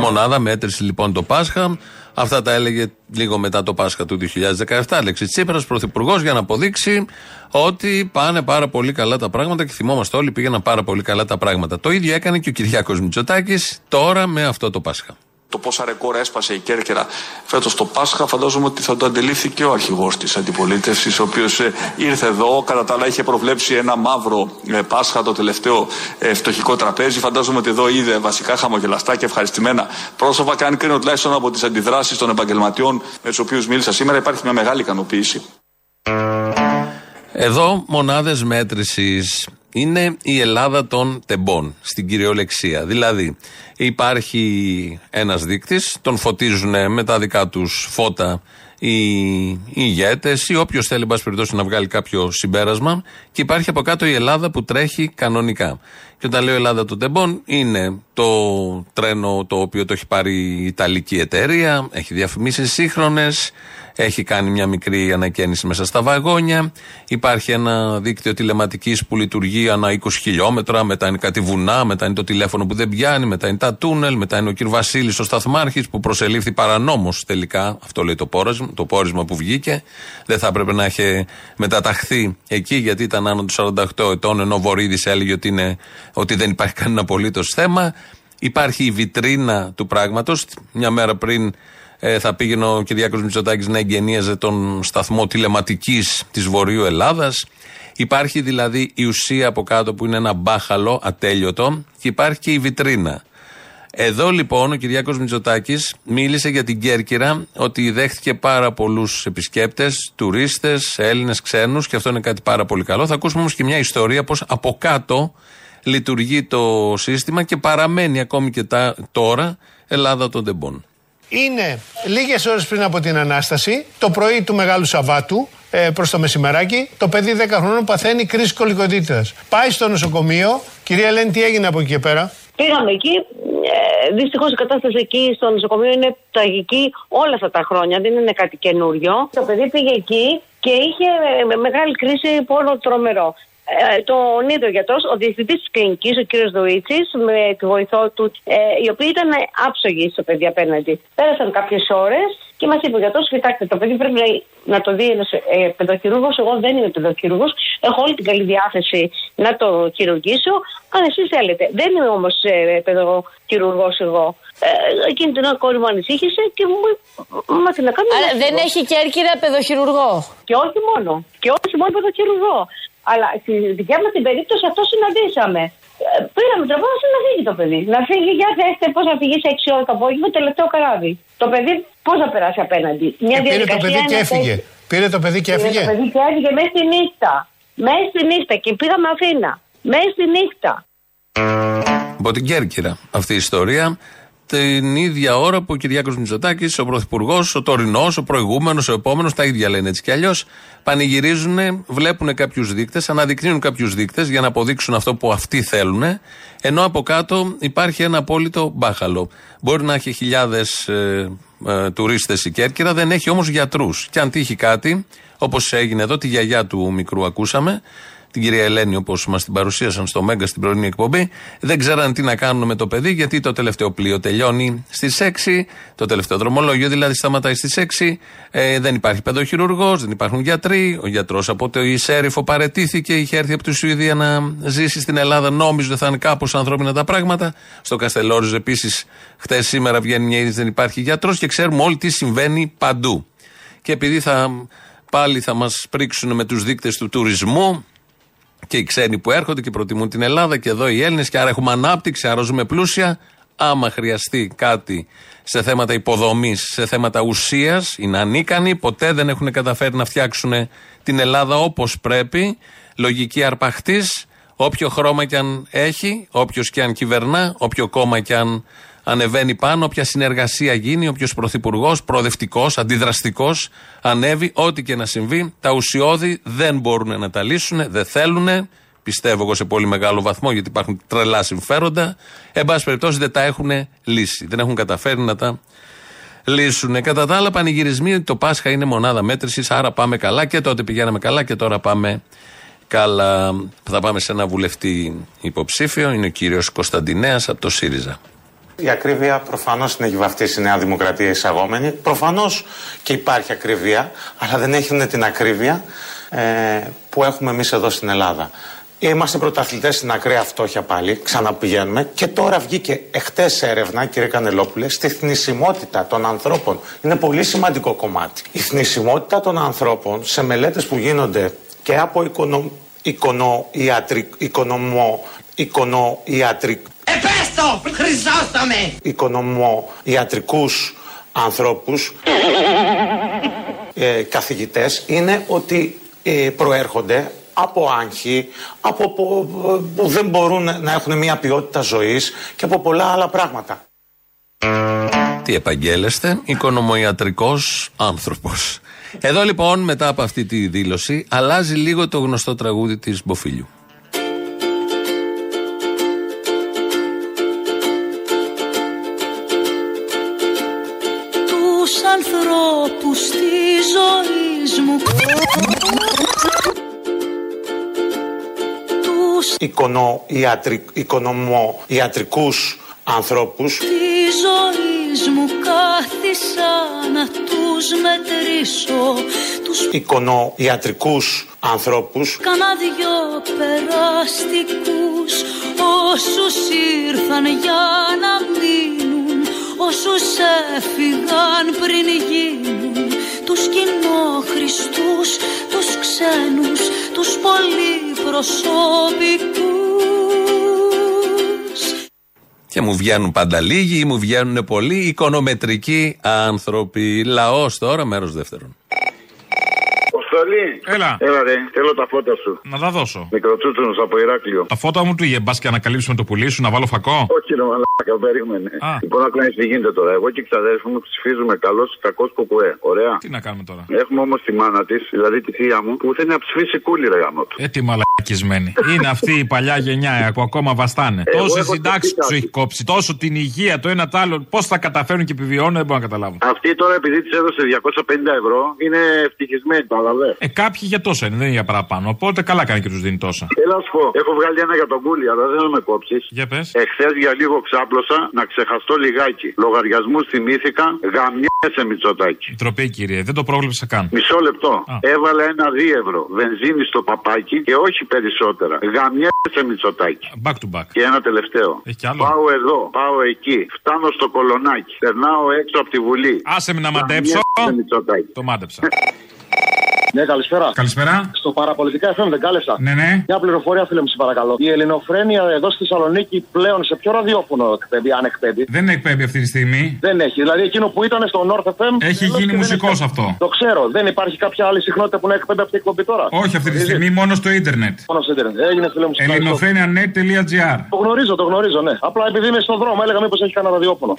Μονάδα μέτρηση λοιπόν το Πάσχα. Αυτά τα έλεγε λίγο μετά το Πάσχα του 2017. Αλέξης Τσίπρας, πρωθυπουργός, για να αποδείξει ότι πάνε πάρα πολύ καλά τα πράγματα και θυμόμαστε όλοι πήγαιναν πάρα πολύ καλά τα πράγματα. Το ίδιο έκανε και ο Κυριάκος Μητσοτάκης τώρα με αυτό το Πάσχα. Το πόσα ρεκόρ έσπασε η Κέρκυρα φέτος το Πάσχα, φαντάζομαι ότι θα το αντελήφθη και ο αρχηγός της αντιπολίτευσης, ο οποίος ήρθε εδώ. Κατά τα άλλα, είχε προβλέψει ένα μαύρο ε, Πάσχα, το τελευταίο ε, φτωχικό τραπέζι. Φαντάζομαι ότι εδώ είδε βασικά χαμογελαστά και ευχαριστημένα πρόσωπα. Και αν κρίνω τουλάχιστον από τις αντιδράσεις των επαγγελματιών με τους οποίους μίλησα σήμερα, υπάρχει μια μεγάλη ικανοποίηση. Εδώ μονάδες μέτρησης είναι η Ελλάδα των τεμπών στην κυριολεξία. Δηλαδή υπάρχει ένας δείκτης, τον φωτίζουν με τα δικά τους φώτα οι, οι ηγέτες ή όποιος θέλει, εν πάση περιπτώσει, να βγάλει κάποιο συμπέρασμα. Και υπάρχει από κάτω η Ελλάδα που τρέχει κανονικά. Και όταν λέω Ελλάδα των τεμπών, είναι το τρένο το οποίο το έχει πάρει η Ιταλική εταιρεία, έχει διαφημίσει σύγχρονες, έχει κάνει μια μικρή ανακαίνιση μέσα στα βαγόνια. Υπάρχει ένα δίκτυο τηλεματικής που λειτουργεί ανά 20 χιλιόμετρα. Μετά είναι κάτι βουνά, μετά είναι το τηλέφωνο που δεν πιάνει, μετά είναι τα τούνελ, μετά είναι ο κ. Βασίλης ο Σταθμάρχης που προσελήφθη παρανόμως τελικά. Αυτό λέει το πόρισμα, το πόρισμα που βγήκε. Δεν θα έπρεπε να έχει μεταταχθεί εκεί γιατί ήταν άνω του 48 ετών, ενώ ο Βορύδης έλεγε ότι, είναι, ότι δεν υπάρχει κανένα απολύτως θέμα. Υπάρχει η βιτρίνα του πράγματος. Μια μέρα πριν ε, θα πήγαινε ο Κυριάκος Μητσοτάκης να εγγενίαζε τον σταθμό τηλεματικής της Βορείου Ελλάδας. Υπάρχει δηλαδή η ουσία από κάτω που είναι ένα μπάχαλο ατέλειωτο και υπάρχει και η βιτρίνα. Εδώ λοιπόν ο Κυριάκος Μητσοτάκης μίλησε για την Κέρκυρα ότι δέχτηκε πάρα πολλούς επισκέπτες, τουρίστες, Έλληνες, ξένους και αυτό είναι κάτι πάρα πολύ καλό. Θα ακούσουμε όμως και μια ιστορία πως από κάτω λειτουργεί το σύστημα και παραμένει ακόμη και τα, τώρα Ελλάδα των τεμπών. Είναι λίγες ώρες πριν από την Ανάσταση, το πρωί του Μεγάλου Σαββάτου, ε, προς το μεσημεράκι, το παιδί 10 χρόνων παθαίνει κρίση κολικοτήτητα. Πάει στο νοσοκομείο. Κυρία Ελένη, τι έγινε από εκεί και πέρα; Πήγαμε εκεί. Ε, Δυστυχώς η κατάσταση εκεί στο νοσοκομείο είναι τραγική όλα αυτά τα χρόνια. Δεν είναι κάτι καινούριο. Το παιδί πήγε εκεί και είχε ε, μεγάλη κρίση πόνο τρομερό. Ε, τον είδε ο γιατρός, ο διευθυντής της κλινικής, ο κύριος Δουίτσης, με τη βοηθό του, ε, οι οποίοι ήταν άψογοι στο παιδί απέναντι. Πέρασαν κάποιες ώρες και μας είπε ο γιατρός: Κοιτάξτε, το παιδί πρέπει να, να το δει ένας ε, παιδοχειρούργο. Εγώ δεν είμαι παιδοχειρούργο. Έχω όλη την καλή διάθεση να το χειρουργήσω. Αν εσείς θέλετε. Δεν είμαι όμως ε, παιδοχειρουργό εγώ. Ε, εκείνη την ώρα κόρη μου ανησύχησε και μου μάθει να κάνει. Αλλά δεν έχει κέρκυρα παιδοχειρουργό. Και όχι μόνο. Και όχι μόνο παιδοχειρουργό. Αλλά στη δικιά μα την περίπτωση αυτό συναντήσαμε. Ε, Πήραμε τρόπο να φύγει το παιδί. Να φύγει, για θέστε πώς να φύγεις σε 6 ώρα το απόγευμα, τελευταίο καράβι. Το παιδί πώς να περάσει απέναντι; Μια Και πήρε το παιδί και να έφυγε. θέσει- Πήρε το παιδί και Πήρε έφυγε. Το παιδί και έφυγε μέσα στη νύχτα. Μέσα στη νύχτα και πήγαμε Αθήνα. Μέσα στη νύχτα. Από την Κέρκυρα αυτή η ιστορία. Την ίδια ώρα που ο Κυριάκος Μητσοτάκης, ο Πρωθυπουργός, ο τωρινός, ο προηγούμενος, ο επόμενος, τα ίδια λένε έτσι κι αλλιώς, πανηγυρίζουν, βλέπουν κάποιους δείκτες, αναδεικνύουν κάποιους δείκτες για να αποδείξουν αυτό που αυτοί θέλουν, ενώ από κάτω υπάρχει ένα απόλυτο μπάχαλο. Μπορεί να έχει χιλιάδες ε, ε, τουρίστες η Κέρκυρα, δεν έχει όμως γιατρούς. Και αν τύχει κάτι, όπως έγινε εδώ, τη γιαγιά του μικρού ακούσαμε, την κυρία Ελένη, όπως μας την παρουσίασαν στο Μέγκα στην πρωινή εκπομπή, δεν ξέραν τι να κάνουν με το παιδί, γιατί το τελευταίο πλοίο τελειώνει στις 6, το τελευταίο δρομολόγιο δηλαδή σταματάει στις 6, ε, δεν υπάρχει παιδοχειρουργός, δεν υπάρχουν γιατροί. Ο γιατρός από το Ισέριφο παρετήθηκε, είχε έρθει από τη Σουηδία να ζήσει στην Ελλάδα, νόμιζε ότι θα είναι κάπως ανθρώπινα τα πράγματα. Στο Καστελόριζο επίσης, χτε σήμερα βγαίνει μια είδηση, δεν υπάρχει γιατρός και ξέρουμε όλοι τι συμβαίνει παντού. Και επειδή θα, πάλι θα μας πρίξουν με τους δείκτες του τουρισμού, και οι ξένοι που έρχονται και προτιμούν την Ελλάδα και εδώ οι Έλληνες και άρα έχουμε ανάπτυξη, άρα ζούμε πλούσια. Άμα χρειαστεί κάτι σε θέματα υποδομής, σε θέματα ουσίας, είναι ανίκανοι, ποτέ δεν έχουν καταφέρει να φτιάξουν την Ελλάδα όπως πρέπει. Λογική αρπαχτής, όποιο χρώμα και αν έχει, όποιος και αν κυβερνά, όποιο κόμμα και αν ανεβαίνει πάνω, όποια συνεργασία γίνει, όποιος πρωθυπουργός, προοδευτικός, αντιδραστικός ανέβει, ό,τι και να συμβεί, τα ουσιώδη δεν μπορούν να τα λύσουν, δεν θέλουν. Πιστεύω εγώ σε πολύ μεγάλο βαθμό, γιατί υπάρχουν τρελά συμφέροντα. Εν πάση περιπτώσει δεν τα έχουν λύσει. Δεν έχουν καταφέρει να τα λύσουν. Κατά τα άλλα, πανηγυρισμοί ότι το Πάσχα είναι μονάδα μέτρησης, άρα πάμε καλά και τότε πηγαίναμε καλά και τώρα πάμε καλά. Θα πάμε σε ένα βουλευτή υποψήφιο, είναι ο κύριος Κωνσταντινέας από το ΣΥΡΙΖΑ. Η ακρίβεια προφανώς την έχει βαφτίσει η Νέα Δημοκρατία εισαγόμενη. Προφανώς και υπάρχει ακρίβεια, αλλά δεν έχουν την ακρίβεια ε, που έχουμε εμείς εδώ στην Ελλάδα. Είμαστε πρωταθλητές στην ακραία φτώχεια πάλι, ξαναπηγαίνουμε. Και τώρα βγήκε εχθές έρευνα, κύριε Κανελόπουλε, στη θνησιμότητα των ανθρώπων. Είναι πολύ σημαντικό κομμάτι. Η θνησιμότητα των ανθρώπων σε μελέτες που γίνονται και από οικονο, οικονοϊατρικ, οικονομο, οικονοϊατρικ, Επέστω, Χρυσόστομε! οικονομοιατρικούς ανθρώπους, ε, καθηγητές, είναι ότι ε, προέρχονται από άγχη, από που, που δεν μπορούν να έχουν μια ποιότητα ζωής και από πολλά άλλα πράγματα. Τι επαγγέλεστε, οικονομοιατρικός άνθρωπος. Εδώ λοιπόν μετά από αυτή τη δήλωση αλλάζει λίγο το γνωστό τραγούδι της Μποφίλιου. Οικονομοιατρικούς ανθρώπους. Της ζωής μου κάθισα να τους μετρήσω. Τους οικονοϊατρικούς ανθρώπους. κάνα δυο περαστικούς. Όσους ήρθαν για να μείνουν. Όσους έφυγαν πριν γίνουν. Τους κοινόχρηστους, τους ξένους, τους πολυπροσωπικούς Και μου βγαίνουν πάντα λίγοι ή μου βγαίνουν πολλοί οικονομετρικοί άνθρωποι. Λαός τώρα, μέρος δεύτερον. Αποστολή. Έλα. Έλα, ρε. Θέλω τα φώτα σου. Να τα δώσω. Μικροτσούτσουνος από Ηράκλειο. Τα φώτα μου του είχε μπα και ανακαλύψουμε το πουλί σου να βάλω φακό. Όχι, ρε μαλάκα, περίμενε. Α. Λοιπόν, να κάνει τι γίνεται τώρα. Εγώ και οι ξαδέρφοι μου ψηφίζουμε καλό ή κακός κουκουέ. Ωραία. Τι να κάνουμε τώρα; Έχουμε όμως τη μάνα της, δηλαδή τη θεία μου, που θέλει να ψηφίσει κούλι, ρε γάμο του. Ε, τι μαλακισμένη. Είναι αυτή η παλιά γενιά ε, που ακόμα βαστάνε. Εγώ Τόσε έχω συντάξεις σκεφτεί τους έχει κόψει, τόσο την υγεία το ένα το άλλο. Πώς θα καταφέρουν και επιβιώνουν, δεν μπορώ να καταλάβω. Αυτή τώρα επειδή της έδωσε 250 ευρώ είναι ευτυχισμένη, παραδέ. Ε, κάποιοι για τόσα είναι, δεν είναι για παραπάνω. Οπότε καλά κάνει και τους δίνει τόσα. Έλα να σου πω, έχω βγάλει ένα για τον κούλι, αλλά δεν θα με κόψεις. Για πες. Εχθέ για λίγο ξάπλωσα να ξεχαστώ λιγάκι. Λογαριασμούς θυμήθηκα, γαμιέσαι Μητσοτάκι. Τροπή, κύριε, δεν το πρόβλεψα καν. Μισό λεπτό. Έβαλα ένα δίευρο βενζίνη στο παπάκι και όχι περισσότερα. Γαμιέσαι Μητσοτάκι. Back to back. Και ένα τελευταίο. Έχει κι άλλο. Πάω εδώ, πάω εκεί. Φτάνω στο κολονάκι. Περνάω έξω από τη Βουλή. Άσε με να μαντέψω. Γαμιέσαι, Μητσοτάκη. Το μάντεψα. Ναι, καλησπέρα. Καλησπέρα. Στο παραπολιτικά FM δεν κάλεσα. Ναι, ναι. Μια πληροφορία, φίλε μου, σε παρακαλώ. Η ελληνοφρένεια εδώ στη Θεσσαλονίκη πλέον σε ποιο ραδιόφωνο εκπέμπει, αν εκπέμπει; Δεν εκπέμπει αυτή τη στιγμή. Δεν έχει. Δηλαδή εκείνο που ήταν στο North FM. Έχει τέλος γίνει και δεν μουσικός έχει- αυτό. Το ξέρω. Δεν υπάρχει κάποια άλλη συχνότητα που να εκπέμπει αυτή η εκπομπή τώρα; Όχι αυτή τη Έτσι. στιγμή, μόνο στο ίντερνετ. Μόνο στο Ιντερνετ. Έγινε, φίλε μου. σε ευχαριστώ. Ελληνοφρένια.net.gr Το γνωρίζω, το γνωρίζω, ναι. Απλά επειδή είμαι στον δρόμο, έλεγα μήπως έχει κανένα ραδιόφωνο.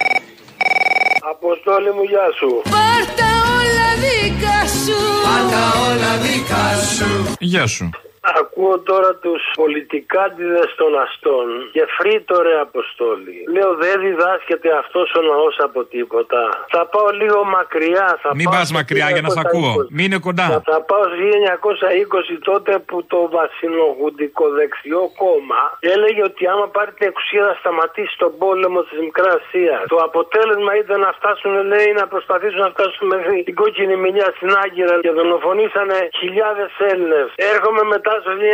Αποστόλη μου, γεια σου. Πάρτα όλα δικά σου. Πάρτα όλα δικά σου. Γεια σου. Ακούω τώρα τους πολιτικάντιδε των αστών και φρύτω ρε Αποστόλη. Λέω δεν διδάσκεται αυτός ο λαό από τίποτα. Θα πάω λίγο μακριά. Θα Μην πάω πας στο μακριά για να σε 1920. ακούω. Μείνε κοντά. Θα, θα πάω στο 1920 τότε που το βασιλογουντικό δεξιό κόμμα έλεγε ότι άμα πάρει την εξουσία θα σταματήσει τον πόλεμο της Μικρά Ασία. Το αποτέλεσμα ήταν να φτάσουν, λέει, να προσπαθήσουν να φτάσουν μέχρι την κόκκινη μιλιά στην Άγκυρα και δολοφονήσανε χιλιάδες Έλληνες. Έρχομαι μετά στο 1974-85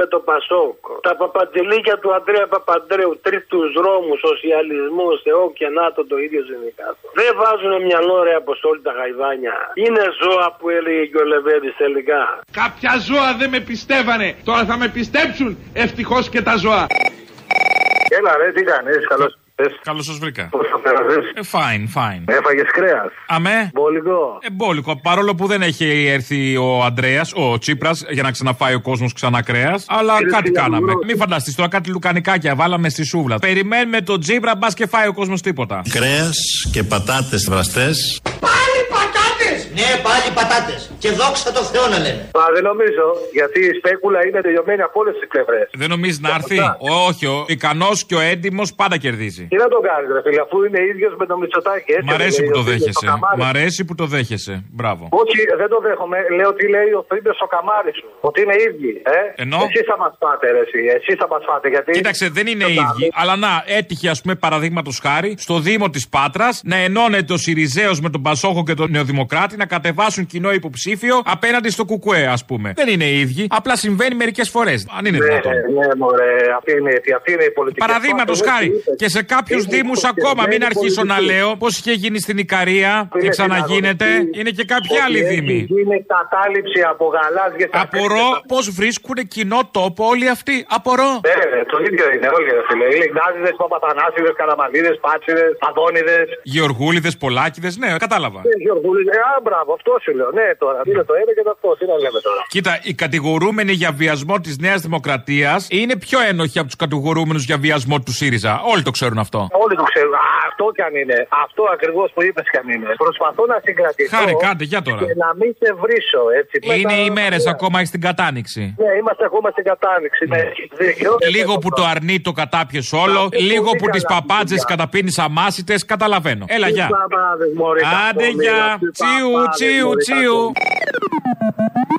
με το Πασόκ. Τα παπατζηλίκια του Αντρέα Παπαντρέου, τρίτους δρόμους, σοσιαλισμός, Θεό και ΝΑΤΟ το ίδιο συνδικάτο. Δεν βάζουν μυαλό ρε αποστόλη τα γαϊδάνια. Είναι ζώα που έλεγε και ο Λεβέντης τελικά. Κάποια ζώα δεν με πιστεύανε. Τώρα θα με πιστέψουν. Ευτυχώς και τα ζώα. Έλα ρε, τι κάνεις, καλώς Καλώς σας βρήκα. Πώς θα πέρασες. Ε, fine, fine. Έφαγες κρέας. Αμέ. Μπολικό. Εμπόλικο. Παρόλο που δεν έχει έρθει ο Αντρέα, ο Τσίπρας, για να ξαναφάει ο κόσμος ξανά κρέας. Αλλά Είναι κάτι κάναμε. φιλανδρός. Μην φανταστείς τώρα κάτι λουκανικάκια βάλαμε στη σούβλα. Περιμένουμε τον Τσίπρα, μπας και φάει ο κόσμος τίποτα. Κρέας και πατάτες βραστές. Πάλι πατάτες! Ναι, πάλι πατάτες. Και δόξα τω Θεώ να λένε. Μα δεν νομίζω, γιατί η σπέκουλα είναι τελειωμένη από όλες τις πλευρές. Δεν νομίζεις να έρθει; Όχι, ο ικανός και ο έντιμος πάντα κερδίζει. Τι να το κάνεις ρε φίλε, αφού είναι ίδιος με τον Μητσοτάκη. έτσι Μ' αρέσει δεν που λέει το ο Φρύντος δέχεσαι. ο Καμάρης. Μ' αρέσει που το δέχεσαι. Μπράβο. Όχι, δεν το δέχομαι. Λέω τι λέει ο Φρύντος ο Καμάρης σου. Ότι είναι ίδιοι. Ε; Ενώ; Εσεί θα μας πάτε, ρε, εσύ. Εσείς θα μας πάτε. Γιατί... Κοίταξε, δεν είναι οι ίδιοι. Αλλά να, έτυχε, ας πούμε, παραδείγματος χάρη, στο Δήμο της Πάτρας να ενώνεται ο Σιριζέος με τον Πασόχο και τον Νεοδημοκράτη να κατεβάσουν κοινό υποψήφιο απέναντι στο Κουκουέ, ας πούμε. Δεν είναι οι ίδιοι. Απλά συμβαίνει μερικές φορές. Αν είναι Ναι, δυνατόν. ναι, μωρέ, αυτή είναι, αυτή είναι η πολιτική. Παραδείγματος Αυτό χάρη, δεν είναι. και σε κάποιους Είναι Δήμους υποστηριμένη ακόμα, μην αρχίσω να πολιτική. λέω πώς είχε γίνει στην Ικαρία και Είναι ξαναγίνεται, συναγωνιστή. είναι και κάποιοι Ότι άλλοι έχει Δήμοι. γίνει κατάληψη από γαλάζιες Απορώ πώς βρίσκουν κοινό τόπο όλοι αυτοί. Απορώ. Ναι, ρε, το ίδιο είναι όλοι, ρε φίλε. Οι Λιγνάζιδες, Παπαθανάσιδες, Καραμαλίδες, Πάτσιδες, Αδόνιδε. Γεωργούλιδες, Πολάκιδες, ναι, κατάλαβα. Ε, Γεωργούλη, ε, α, μπράβο, αυτό σου λέω. Ναι, τώρα. Είναι το ένα και το αυτό. Τι να λέμε τώρα. Κοίτα, οι κατηγορούμενοι για βιασμό της Νέας Δημοκρατίας είναι πιο ένοχοι από τους κατηγορούμενους για βιασμό του ΣΥΡΙΖΑ. Όλοι το ξέρουν αυτό. Όλοι το ξέρουν. Α, αυτό κι αν είναι. Αυτό ακριβώς που είπες κι αν είναι. Προσπαθώ να συγκρατηθώ. Χάρη, κάντε, για τώρα. Και να μην σε βρίσω, έτσι. Είναι Μετά- οι μέρες ακόμα έχει την κατάνοιξη. Ναι, είμαστε ακόμα στην κατάνοιξη. Ναι, έχεις δίκιο. Λίγο που το αρνεί το κατάπιες όλο, λίγο που τις παπάντζε καταπίνεις αμάσιτες, καταλαβαίνω. Έλα, γεια. Παπάδες, μωρέ, Άντε, κακόμοιρα, γεια. τι Τσιου, παπάδες, τσιου,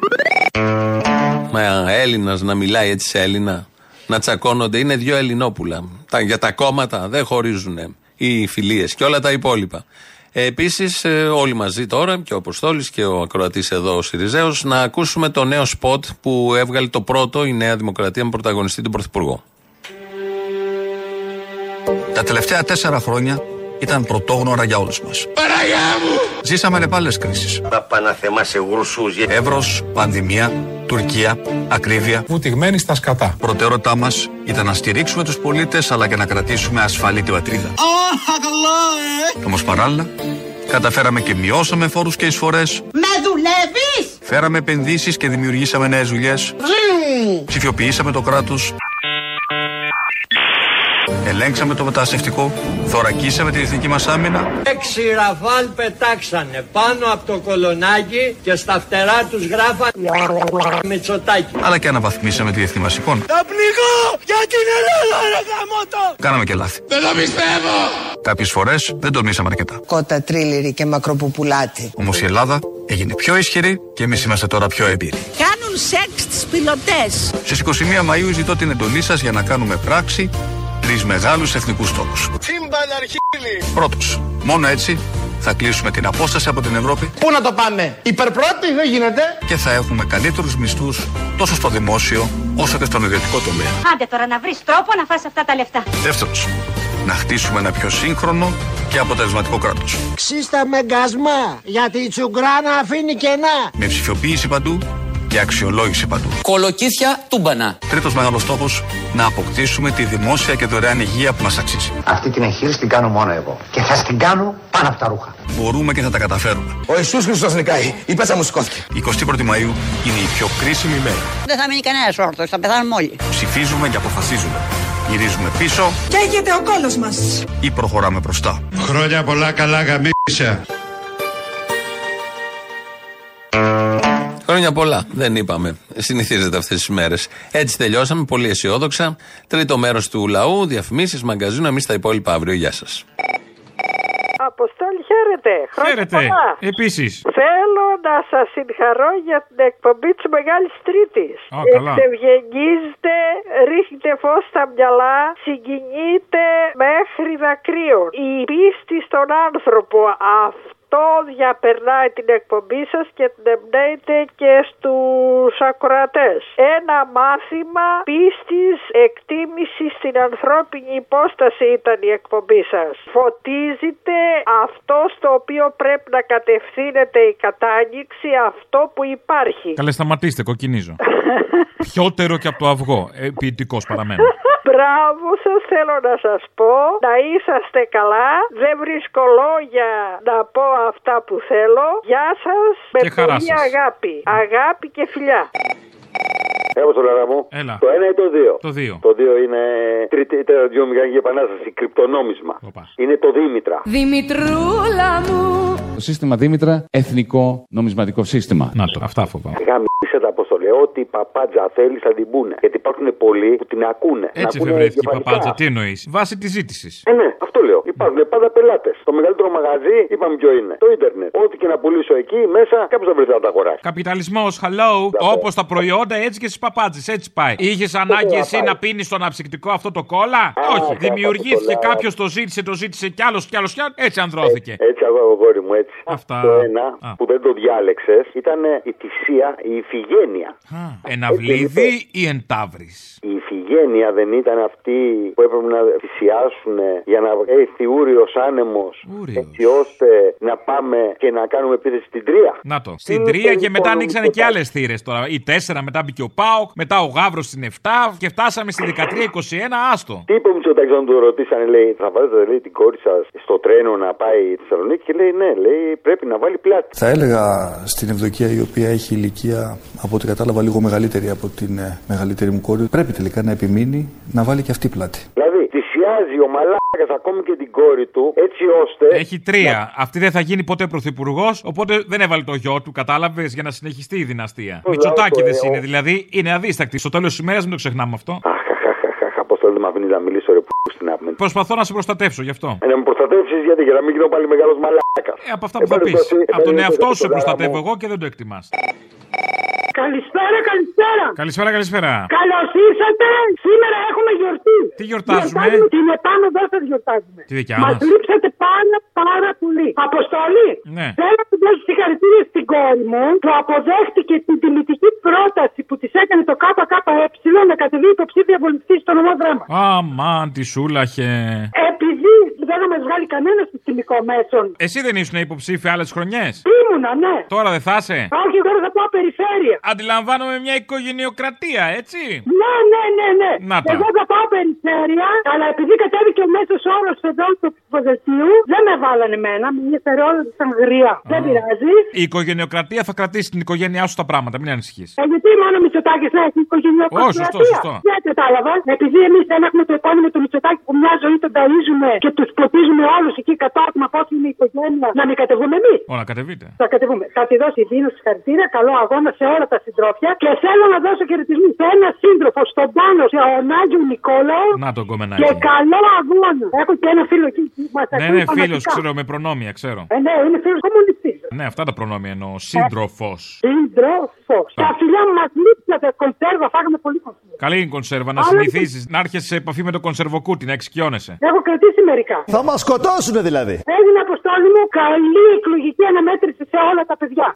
μωρέ, τσιου. Μα Έλληνας να μιλάει έτσι σε Έλληνα, να τσακώνονται. Είναι δύο Ελληνόπουλα. Τα, για τα κόμματα δεν χωρίζουν οι φιλίες και όλα τα υπόλοιπα. Επίσης, όλοι μαζί τώρα, και ο Αποστόλης και ο ακροατής εδώ, ο Σιριζέος, να ακούσουμε το νέο σποτ που έβγαλε το πρώτο η Νέα Δημοκρατία με πρωταγωνιστή τον Πρωθυπουργό. Τα τελευταία τέσσερα χρόνια ήταν πρωτόγνωρα για όλους μας. Ζήσαμε νεπάλες κρίσεις. Παπαναθεμά σε γρουσούς. Εύρος, πανδημία, Τουρκία, ακρίβεια. Βουτυγμένοι στα σκατά. Προτεραιότητά μας ήταν να στηρίξουμε τους πολίτες αλλά και να κρατήσουμε ασφαλή την πατρίδα. Όμως παράλληλα, καταφέραμε και μειώσαμε φόρους και εισφορές. Με δουλεύεις! Φέραμε επενδύσεις και δημιουργήσαμε νέες δουλειές. Ψηφιοποιήσαμε το κράτος. Ελέγξαμε το μεταναστευτικό. Θωρακίσαμε την εθνική μας άμυνα. Έξι ραφάλ πετάξανε πάνω από το κολονάκι και στα φτερά τους γράφανε Μητσοτάκι. Αλλά και αναβαθμίσαμε τη διεθνή μας εικόνα. Θα πνιγώ για την Ελλάδα ρε γαμώτο! Κάναμε και λάθη. Δεν το πιστεύω! Κάποιες φορές δεν τολμήσαμε αρκετά. Κότα τρίλιρη και μακροποπουλάτη. Όμως η Ελλάδα έγινε πιο ισχυρή και εμείς είμαστε τώρα πιο έμπειροι. Κάνουν σεξ τις πιλωτές. Στις 21 Μαου ζητώ την εντολή σας για να κάνουμε πράξη τρεις μεγάλους εθνικούς στόχους. Τσίμπαν αρχίλη! Πρώτος, μόνο έτσι θα κλείσουμε την απόσταση από την Ευρώπη Πού να το πάμε, υπερπρώτη δεν γίνεται. και θα έχουμε καλύτερους μισθούς τόσο στο δημόσιο όσο και στον ιδιωτικό τομέα. Άντε τώρα να βρεις τρόπο να φας αυτά τα λεφτά. Δεύτερος, να χτίσουμε ένα πιο σύγχρονο και αποτελεσματικό κράτος. Ξύστα με γκασμά, γιατί η τσουγκράνα αφήνει κενά. Με ψηφιοποίηση παντού και αξιολόγηση παντού. Κολοκύθια τούμπανα. Τρίτος μεγάλος στόχος, να αποκτήσουμε τη δημόσια και δωρεάν υγεία που μας αξίζει. Αυτή την εγχείρηση την κάνω μόνο εγώ. Και θα την κάνω πάνω από τα ρούχα. Μπορούμε και θα τα καταφέρουμε. Ο Ιησούς Χριστός νικάει, η πέτσα μου σηκώθηκε. 21η Μαου είναι η πιο κρίσιμη μέρα. Δεν θα μείνει κανένας όρθος, θα πεθάνουμε όλοι. Ψηφίζουμε και αποφασίζουμε. Γυρίζουμε πίσω Καίγεται ο κόλος μας. ή προχωράμε μπροστά. Χρόνια πολλά καλά γαμίσια. Χρόνια πολλά. Δεν είπαμε. Συνηθίζεται αυτές τις μέρες. Έτσι τελειώσαμε. Πολύ αισιόδοξα. Τρίτο μέρος του λαού, διαφημίσεις, μαγκαζίνο. Εμείς τα υπόλοιπα αύριο. Γεια σας. Αποστόλη, χαίρετε. Χρόνια Χαίρετε. πολλά. Επίσης. Θέλω να σας συγχαρώ για την εκπομπή της Μεγάλης Τρίτης. Α, καλά. Εξευγενίζετε, ρίχνετε φως στα μυαλά, συγκινείτε μέχρι δακρύων. Η πίστη στον άνθρωπο αυτό διαπερνάει την εκπομπή σας και την εμπνέεται και στους ακροατές. Ένα μάθημα πίστης, εκτίμησης στην ανθρώπινη υπόσταση ήταν η εκπομπή σας. Φωτίζετε αυτό στο οποίο πρέπει να κατευθύνεται η κατάνοιξη, αυτό που υπάρχει. Καλέ, σταματήστε, κοκκινίζω. Πιότερο και από το αυγό. Ε, Ποιητικός παραμένω. Μπράβο σας θέλω να σας πω. Να είσαστε καλά. Δεν βρίσκω λόγια να πω αυτά που θέλω. Γεια σας. Με Και χαρά πολύ σας. αγάπη. Αγάπη και φιλιά Έλα στο λαρά μου. Έλα. Το ένα ή το δύο; Το δύο. Το δύο είναι τρίτη τεραδιομηχανική επανάσταση, κρυπτονόμισμα. Είναι το Δήμητρα. Δημητρούλα μου. Το σύστημα Δήμητρα, εθνικό νομισματικό σύστημα. Να το, αυτά φοβάμαι. Γάμισε τα αποστολέ. Ό,τι παπάτζα θέλεις θα την πούνε. Γιατί υπάρχουν πολλοί που την ακούνε. Έτσι Να ακούνε εφευρέθηκε η κεφαλικά. παπάτσα. Τι εννοείς; Βάσει της ζήτησης. Ε, ναι, αυτό λέω. Υπάρχουν πάντα πελάτες. Το μεγαλύτερο μαγαζί, είπαμε ποιο είναι. Το ίντερνετ. Ό,τι και να πουλήσω εκεί μέσα, κάποιος θα βρει να τα αγοράσει. Καπιταλισμός, hello. Όπως τα προϊόντα, έτσι και στις παπάτσες. Έτσι πάει. Είχες ανάγκη να εσύ πάει. να πίνεις στον αψυκτικό αυτό το κόλλα; Όχι. αχ, Δημιουργήθηκε αυτό το κάποιος το ζήτησε, το ζήτησε κι άλλος κι άλλος κι άλλος. Έτσι ανδρώθηκε. Έτσι, αγόρι μου, έτσι. Αυτά. Το ένα Α. που δεν το διάλεξες ήταν η θυσία, η ηφηγένεια. Εναυλίδη ή εντάβρη. Η ηφηγένεια δεν ήταν αυτή που έπρεπε να θυσιάσουν για να έρθει ούριο άνεμος, έτσι ώστε να πάμε και να κάνουμε επίθεση στην Τρία. Να το. Στην τρία και μετά ανοίξανε και άλλες θύρες τώρα. Η 4 μετά μπήκε ο Πάοκ, μετά ο Γαύρος στην 7 και φτάσαμε στη 13-21. Άστο. Τι είπε ο Μητσοτάκης όταν του ρωτήσανε, λέει, θα βάλετε λέει, την κόρη σας στο τρένο να πάει στη Θεσσαλονίκη; Και λέει, ναι, λέει, πρέπει να βάλει πλάτη. Θα έλεγα στην Ευδοκία η οποία έχει ηλικία από ό,τι κατάλαβα λίγο μεγαλύτερη από την ε, μεγαλύτερη μου κόρη πρέπει τελικά να επιμείνει να βάλει και αυτή πλάτη. Δηλαδή, θυσιάζει ο μαλάκας ακόμη και την κόρη του, έτσι ώστε. Έχει τρία. Αυτή δεν θα γίνει ποτέ πρωθυπουργός, οπότε δεν έβαλε το γιο του, κατάλαβες, για να συνεχιστεί η δυναστεία. Ο Μητσοτάκη λαός, δεν ε, είναι, ο- δηλαδή είναι αδίστακτη. Στο τέλος της ημέρας μην το ξεχνάμε αυτό. Αποστολή δεν με αφήνει να μιλήσω, ρε που στην άπμεν. Προσπαθώ να σε προστατεύσω γι' αυτό. Ε, να με προστατεύσεις γιατί για να μην γίνω πάλι μεγάλος μαλάκας. Ε, από αυτά που θα πεις. Από τον εαυτό σου σε προστατεύω εγώ και δεν το εκτιμάς. Καλησπέρα, καλησπέρα. Καλησπέρα, καλησπέρα. Καλώς ήρθατε. Σήμερα έχουμε γιορτή. Τι γιορτάζουμε; Την επάνω σα γιορτάζουμε. Τη δικιά Μας μας; λείψατε πάρα πάρα πολύ. Αποστολή. Ναι. Θέλω να του δώσω συγχαρητήρια στην κόρη μου που αποδέχτηκε την τιμητική πρόταση που της έκανε το ΚΚΕ να κατεβεί υποψήφια βολευτή στο νομό δράμα. Αμάν, τη σούλαχε. Επειδή δεν θα μας βγάλει κανένας στο τιμικό μέσον. Εσύ δεν ήσουν υποψήφια άλλες χρονιές; Ήμουνα, ναι. Τώρα δεν θα είσαι; Όχι, τώρα θα πάω περιφέρεια. περιφέρεια. Αντιλαμβάνομαι μια οικογενειοκρατία, έτσι; Ναι, ναι, ναι, ναι. Να τα. Εγώ θα πάω περιφέρεια, αλλά επειδή κατέβηκε ο μέσος όρος εδώ του ψηφοδελτίου, δεν με βάλανε εμένα. Με έφερε όλα της Αγγρία. Δεν πειράζει. Η οικογενειοκρατία θα κρατήσει την οικογένειά σου τα πράγματα, μην ανησυχείς. Ε, γιατί μόνο ο Μητσοτάκης να έχει οικογενειακή Ω, σωστό, σωστό. Δεν κατάλαβα. Επειδή εμείς δεν έχουμε το επώνυμο του Μητσοτάκη που μια ζωή τον ταΐζουμε και τους ποτίζουμε όλους εκεί κατόρθωμα πώς είναι η οικογένεια, να μην κατεβούμε εμείς. Όλα κατεβείτε. Θα κατεβούμε. Θα τη δώσει δίνω συγχαρητήρια, καλό αγώνα σε όλα τα συντρόφια και θέλω να δώσω χαιρετισμού σε ένα σύντροφο στον πάνω, σε τον Άγιο Νικόλαο. Να τον κομμενάκι. Και καλό αγώνα. Έχω και ένα φίλο εκεί που μας Ναι, ναι, φίλος, ξέρω, με προνόμια, ξέρω. Ε, ναι, είναι φίλος κομμουνιστής. Ναι, αυτά τα προνόμια εννοώ. Σύντροφος. Σύντροφος. Τα φιλιά μου μας λείψατε κονσέρβα, φάγαμε πολύ κονσέρβα. Καλή είναι η κονσέρβα, να Αλλά- συνηθίσει να έρχεσαι σε επαφή με το κονσερβοκούτι, να εξοικειώνεσαι. Έχω κρατήσει μερικά. Θα μας σκοτώσουνε δηλαδή. Έγινε αποστόλη μου καλή εκλογική αναμέτρηση σε όλα τα παιδιά.